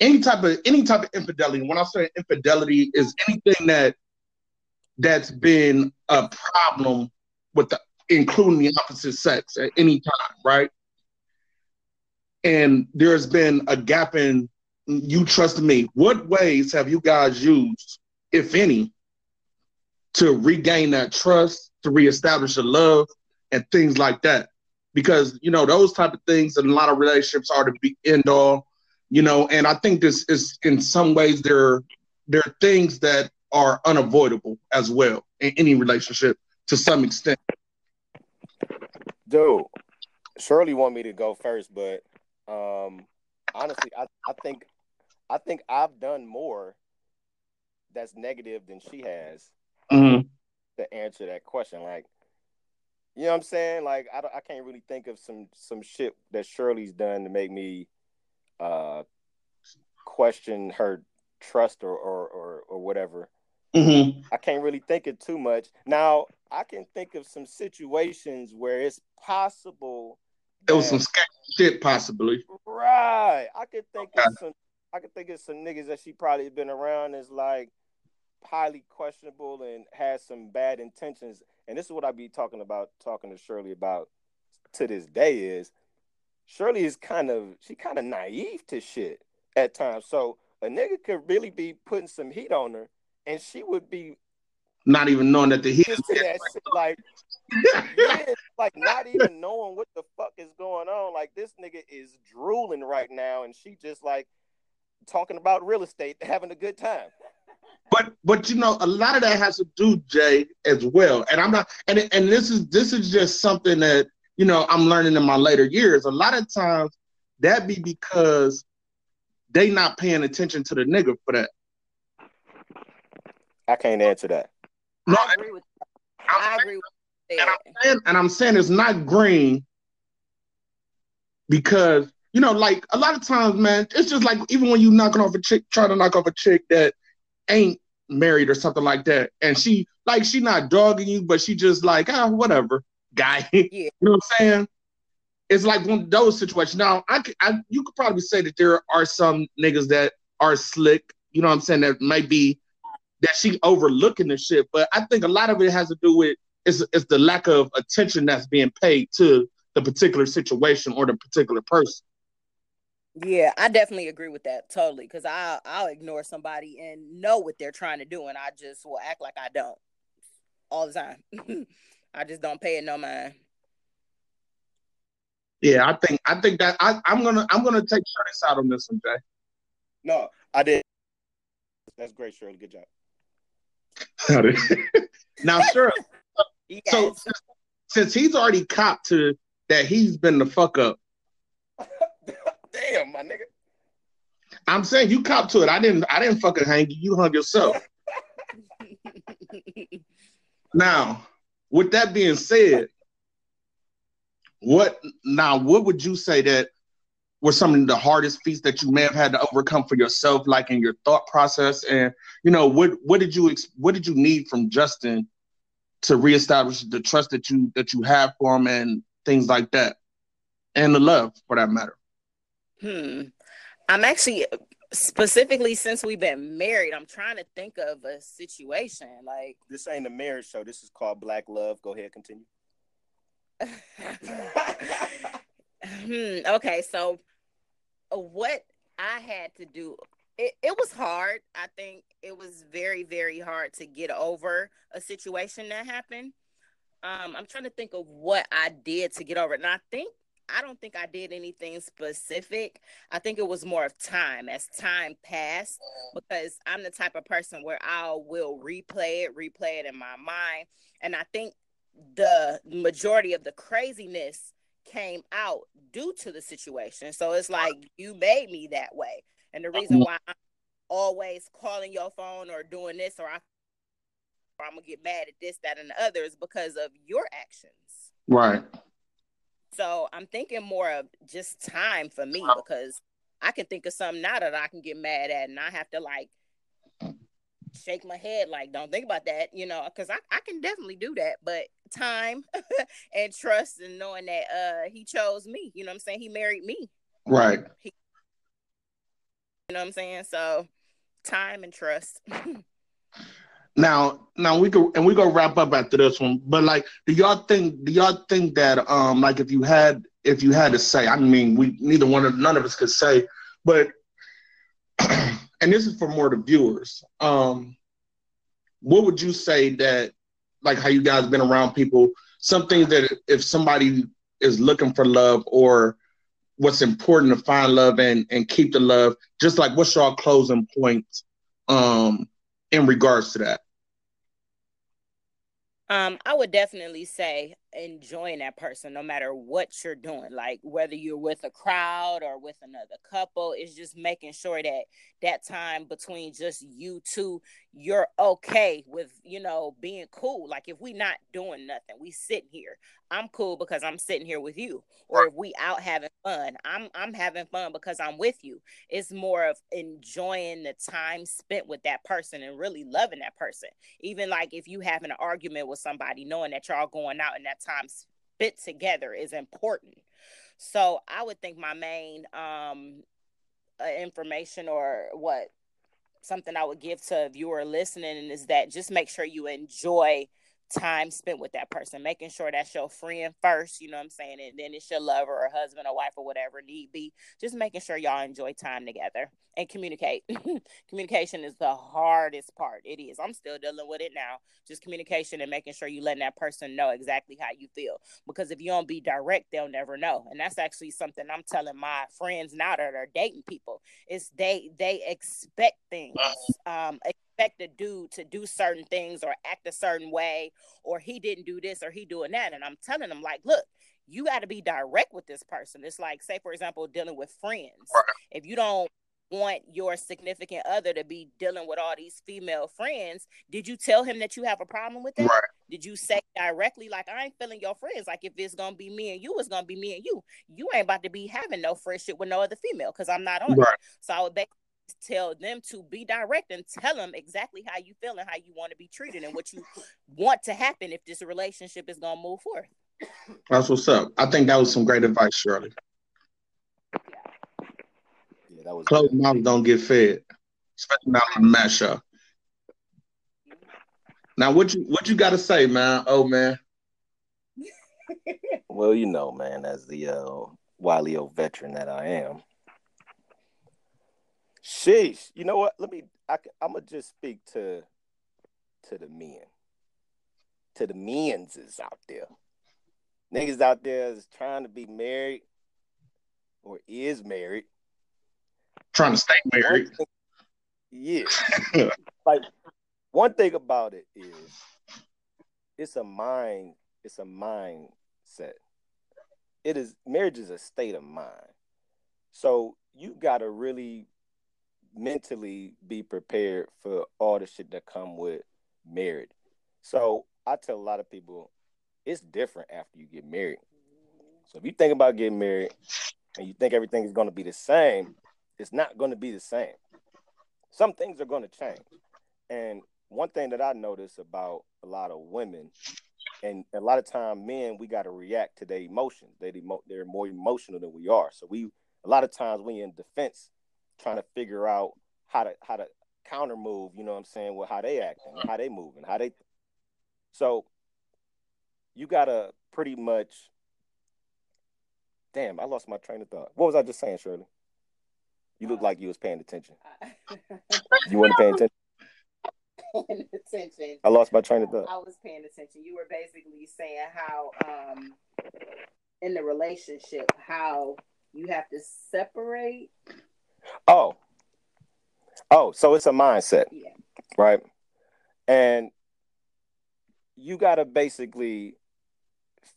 any type of any type of infidelity. When I say infidelity, is anything that that's been a problem with the including the opposite sex at any time, right? And there's been a gap in you trust me. What ways have you guys used, if any, to regain that trust, to reestablish a love, and things like that? Because you know those type of things in a lot of relationships are the be end all You know, and I think this is in some ways there there are things that are unavoidable as well in any relationship to some extent. Dude, Shirli want me to go first, but um honestly, I, I think I think I've done more that's negative than she has mm-hmm. to answer that question. Like, you know what I'm saying? Like, I, I can't really think of some some shit that Shirli's done to make me uh question her trust or or or, or whatever. Mm-hmm. I can't really think of too much. Now, I can think of some situations where it's possible. There was some sketchy shit, possibly. Right. I could think okay. of some. I could think of some niggas that she probably been around is like highly questionable and has some bad intentions. And this is what I be talking about, talking to Shirli about to this day is Shirli is kind of she kind of naive to shit at times. So a nigga could really be putting some heat on her, and she would be not even knowing that the heat is that shit, like yeah, like not even knowing what the fuck is going on. Like this nigga is drooling right now, and she just like talking about real estate, having a good time. But but you know, a lot of that has to do, Jay, as well. And I'm not and and this is this is just something that, you know, I'm learning in my later years. A lot of times that be because they not paying attention to the nigga for that. I can't answer that. No, I agree with I agree with and I'm, saying, and I'm saying it's not green because you know, like a lot of times, man, it's just like even when you knocking off a chick, trying to knock off a chick that ain't married or something like that, and she like she not dogging you, but she just like ah whatever guy. Yeah. you know what I'm saying? It's like one of those situations. Now, I, I you could probably say that there are some niggas that are slick. You know what I'm saying? That might be that she overlooking the shit, but I think a lot of it has to do with is is the lack of attention that's being paid to the particular situation or the particular person. Yeah, I definitely agree with that totally because I I'll ignore somebody and know what they're trying to do, and I just will act like I don't all the time. I just don't pay it no mind. Yeah, I think I think that I, I'm gonna I'm gonna take Shirli's out on this one, Jay. No, I did. That's great, Shirli. Good job. now, Shirli. yes. So since, since he's already copped to that, he's been the fuck up. Damn, my nigga. I'm saying you cop to it. I didn't. I didn't fucking hang you. You hung yourself. now, with that being said, what now? What would you say that were some of the hardest feats that you may have had to overcome for yourself, like in your thought process? And you know, what what did you what did you need from Justin to reestablish the trust that you that you have for him and things like that, and the love for that matter? Hmm. I'm actually specifically since we've been married, I'm trying to think of a situation like this ain't a marriage show. This is called Black Love. Go ahead, continue. hmm, okay, so uh, what I had to do it, it was hard. I think it was very, very hard to get over a situation that happened. Um, I'm trying to think of what I did to get over it. And I think I don't think I did anything specific. I think it was more of time as time passed because I'm the type of person where I will replay it, replay it in my mind. And I think the majority of the craziness came out due to the situation. So it's like you made me that way. And the reason why I'm always calling your phone or doing this or I or I'm gonna get mad at this, that, and the other is because of your actions. Right. So I'm thinking more of just time for me because I can think of something now that I can get mad at and I have to like shake my head like don't think about that, you know, because I, I can definitely do that. But time and trust and knowing that uh he chose me, you know what I'm saying? He married me. Right. He, you know what I'm saying? So time and trust. Now, now we go and we go wrap up after this one. But like, do y'all think? Do y'all think that um, like if you had if you had to say, I mean, we neither one of none of us could say, but and this is for more the viewers. Um, what would you say that like how you guys been around people? Something that if somebody is looking for love or what's important to find love and and keep the love. Just like what's your closing points um in regards to that? Um, I would definitely say enjoying that person no matter what you're doing. Like whether you're with a crowd or with another couple, it's just making sure that that time between just you two, you're okay with, you know, being cool. Like if we not doing nothing, we sitting here. I'm cool because I'm sitting here with you. Or if we out having fun, I'm I'm having fun because I'm with you. It's more of enjoying the time spent with that person and really loving that person. Even like if you having an argument with somebody, knowing that y'all going out and that time spent together is important. So I would think my main um uh, information or what something I would give to a viewer listening is that just make sure you enjoy time spent with that person, making sure that's your friend first, you know what I'm saying? And then it's your lover or husband or wife or whatever need be. Just making sure y'all enjoy time together and communicate. communication is the hardest part. It is. I'm still dealing with it now. Just communication and making sure you letting that person know exactly how you feel. Because if you don't be direct, they'll never know. And that's actually something I'm telling my friends now that are dating people. It's they they expect things. Um expect a dude to do certain things or act a certain way or he didn't do this or he doing that. And i'm telling them like look you got to be direct with this person. It's like say for example dealing with friends. If you don't want your significant other to be dealing with all these female friends did you tell him that you have a problem with that? Right. did you say directly like i ain't feeling your friends like if it's gonna be me and you it's gonna be me and you. You ain't about to be having no friendship with no other female because i'm not on right. it so i would basically tell them to be direct and tell them exactly how you feel and how you want to be treated and what you want to happen if this relationship is going to move forward. That's what's up. I think that was some great advice, Shirli. Yeah, yeah that was closed mouths don't get fed, especially not on the match show. Now, what you what you got to say, man? Oh man. well, you know, man, as the uh, wily old veteran that I am, Sheesh. You know what? Let me. I, I'm gonna just speak to to the men, to the men's is out there. Niggas out there is trying to be married or is married. Trying to stay married. Thing, yeah. like one thing about it is it's a mind, it's a mindset. It is marriage is a state of mind. So you gotta really mentally be prepared for all the shit that come with marriage. So I tell a lot of people it's different after you get married. So if you think about getting married and you think everything is going to be the same, it's not going to be the same. Some things are going to change. And one thing that I notice about a lot of women, and a lot of time men, we got to react to their emotions. They they're more emotional than we are. So we a lot of times we in defense trying to figure out how to how to counter move, you know what I'm saying, with how they acting, how they moving, how they so you gotta pretty much damn, I lost my train of thought. What was I just saying, Shirli? You look like you was paying attention. you weren't paying attention. Paying attention. I lost my train of thought. I was paying attention. You were basically saying how um in the relationship how you have to separate Oh. Oh, so it's a mindset. Yeah. Right? And you got to basically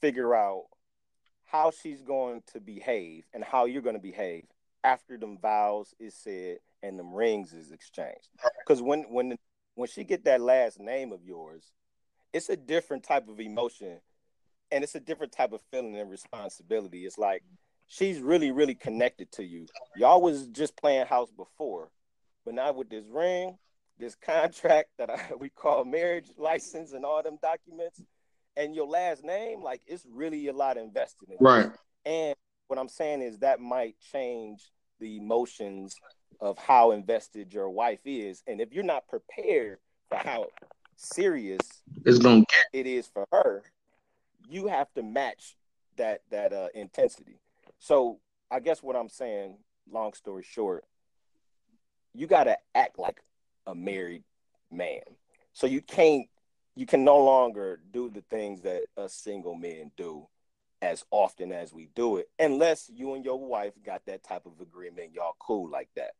figure out how she's going to behave and how you're going to behave after them vows is said and them rings is exchanged. Because when when when she get that last name of yours, it's a different type of emotion, and it's a different type of feeling and responsibility. It's like she's really, really connected to you. Y'all was just playing house before, but now with this ring, this contract that I, we call marriage license and all them documents, and your last name, like it's really a lot invested in. Right. And what I'm saying is that might change the emotions of how invested your wife is, and if you're not prepared for how serious it's gonna get it is for her, you have to match that that uh, intensity. So I guess what I'm saying, long story short, you got to act like a married man. So you can't, you can no longer do the things that us single men do as often as we do it, unless you and your wife got that type of agreement, y'all cool like that.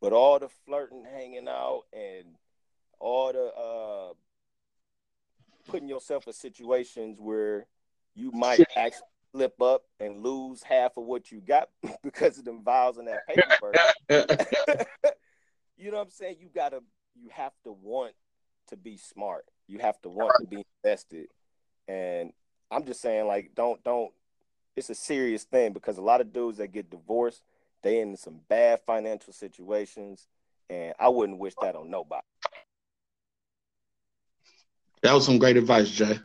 But all the flirting, hanging out, and all the uh, putting yourself in situations where you might actually slip up and lose half of what you got because of them vows and that paper. you know what I'm saying? You gotta, you have to want to be smart. You have to want to be invested. And I'm just saying, like, don't don't. It's a serious thing because a lot of dudes that get divorced, they in some bad financial situations, and I wouldn't wish that on nobody. That was some great advice, Jay.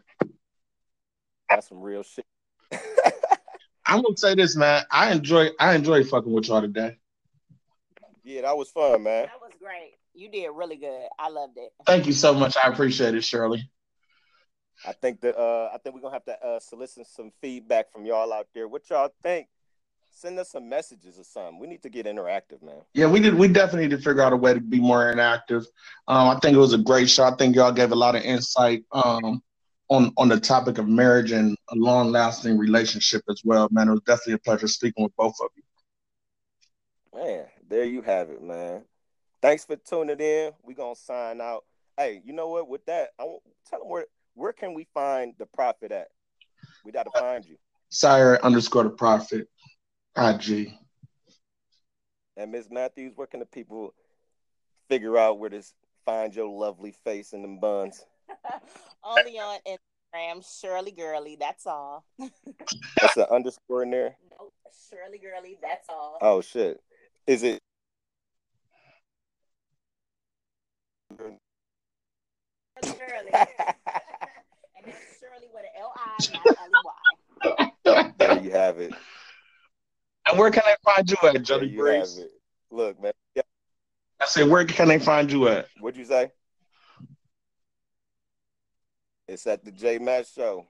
That's some real shit. I'm gonna say this, man. I enjoy I enjoy fucking with y'all today. Yeah, that was fun, man. That was great. You did really good. I loved it. Thank you so much. I appreciate it, Shirli. I think that uh, I think we're gonna have to uh, solicit some feedback from y'all out there. What y'all think? Send us some messages or something. We need to get interactive, man. Yeah, we did. We definitely need to figure out a way to be more interactive. Um, I think it was a great show. I think y'all gave a lot of insight um, on on the topic of marriage and a long lasting relationship as well. Man, it was definitely a pleasure speaking with both of you. Man, there you have it, man. Thanks for tuning in. We're gonna sign out. Hey, you know what? With that, I tell them where where can we find the prophet at? We gotta uh, find you. Sire underscore the prophet. IG. And Ms. Matthews, where can the people figure out where to find your lovely face in them buns? Only on Instagram, Shirli Girly. That's all. That's an underscore in there. Nope, Shirli Girly. That's all. Oh shit! Is it? Shirli Girly. and that's Shirli with an L I, not L E Y. There you have it. And where can I find you at, Jody you have Breeze? it. Look, man. Yeah. I said, where can they find you at? What'd you say? It's at the J Matt Show.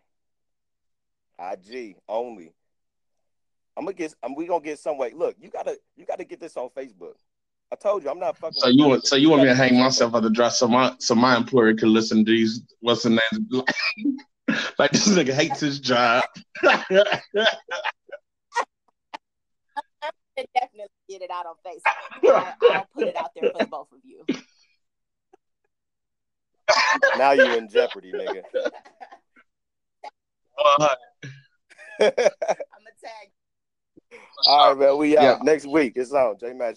IG only. I'm gonna get. I'm, we gonna get some way. Look, you gotta. You gotta get this on Facebook. I told you, I'm not fucking. So you want so you want me to hang get on myself at the dress so my so my employer can listen to these what's the name like this nigga hates his job. Could Definitely get it out on Facebook. I, I'll put it out there for the both of you. Facebook. Now you in jeopardy, nigga. Well, I'm gonna tag All right, man. We out Yeah. next week. It's on J Matt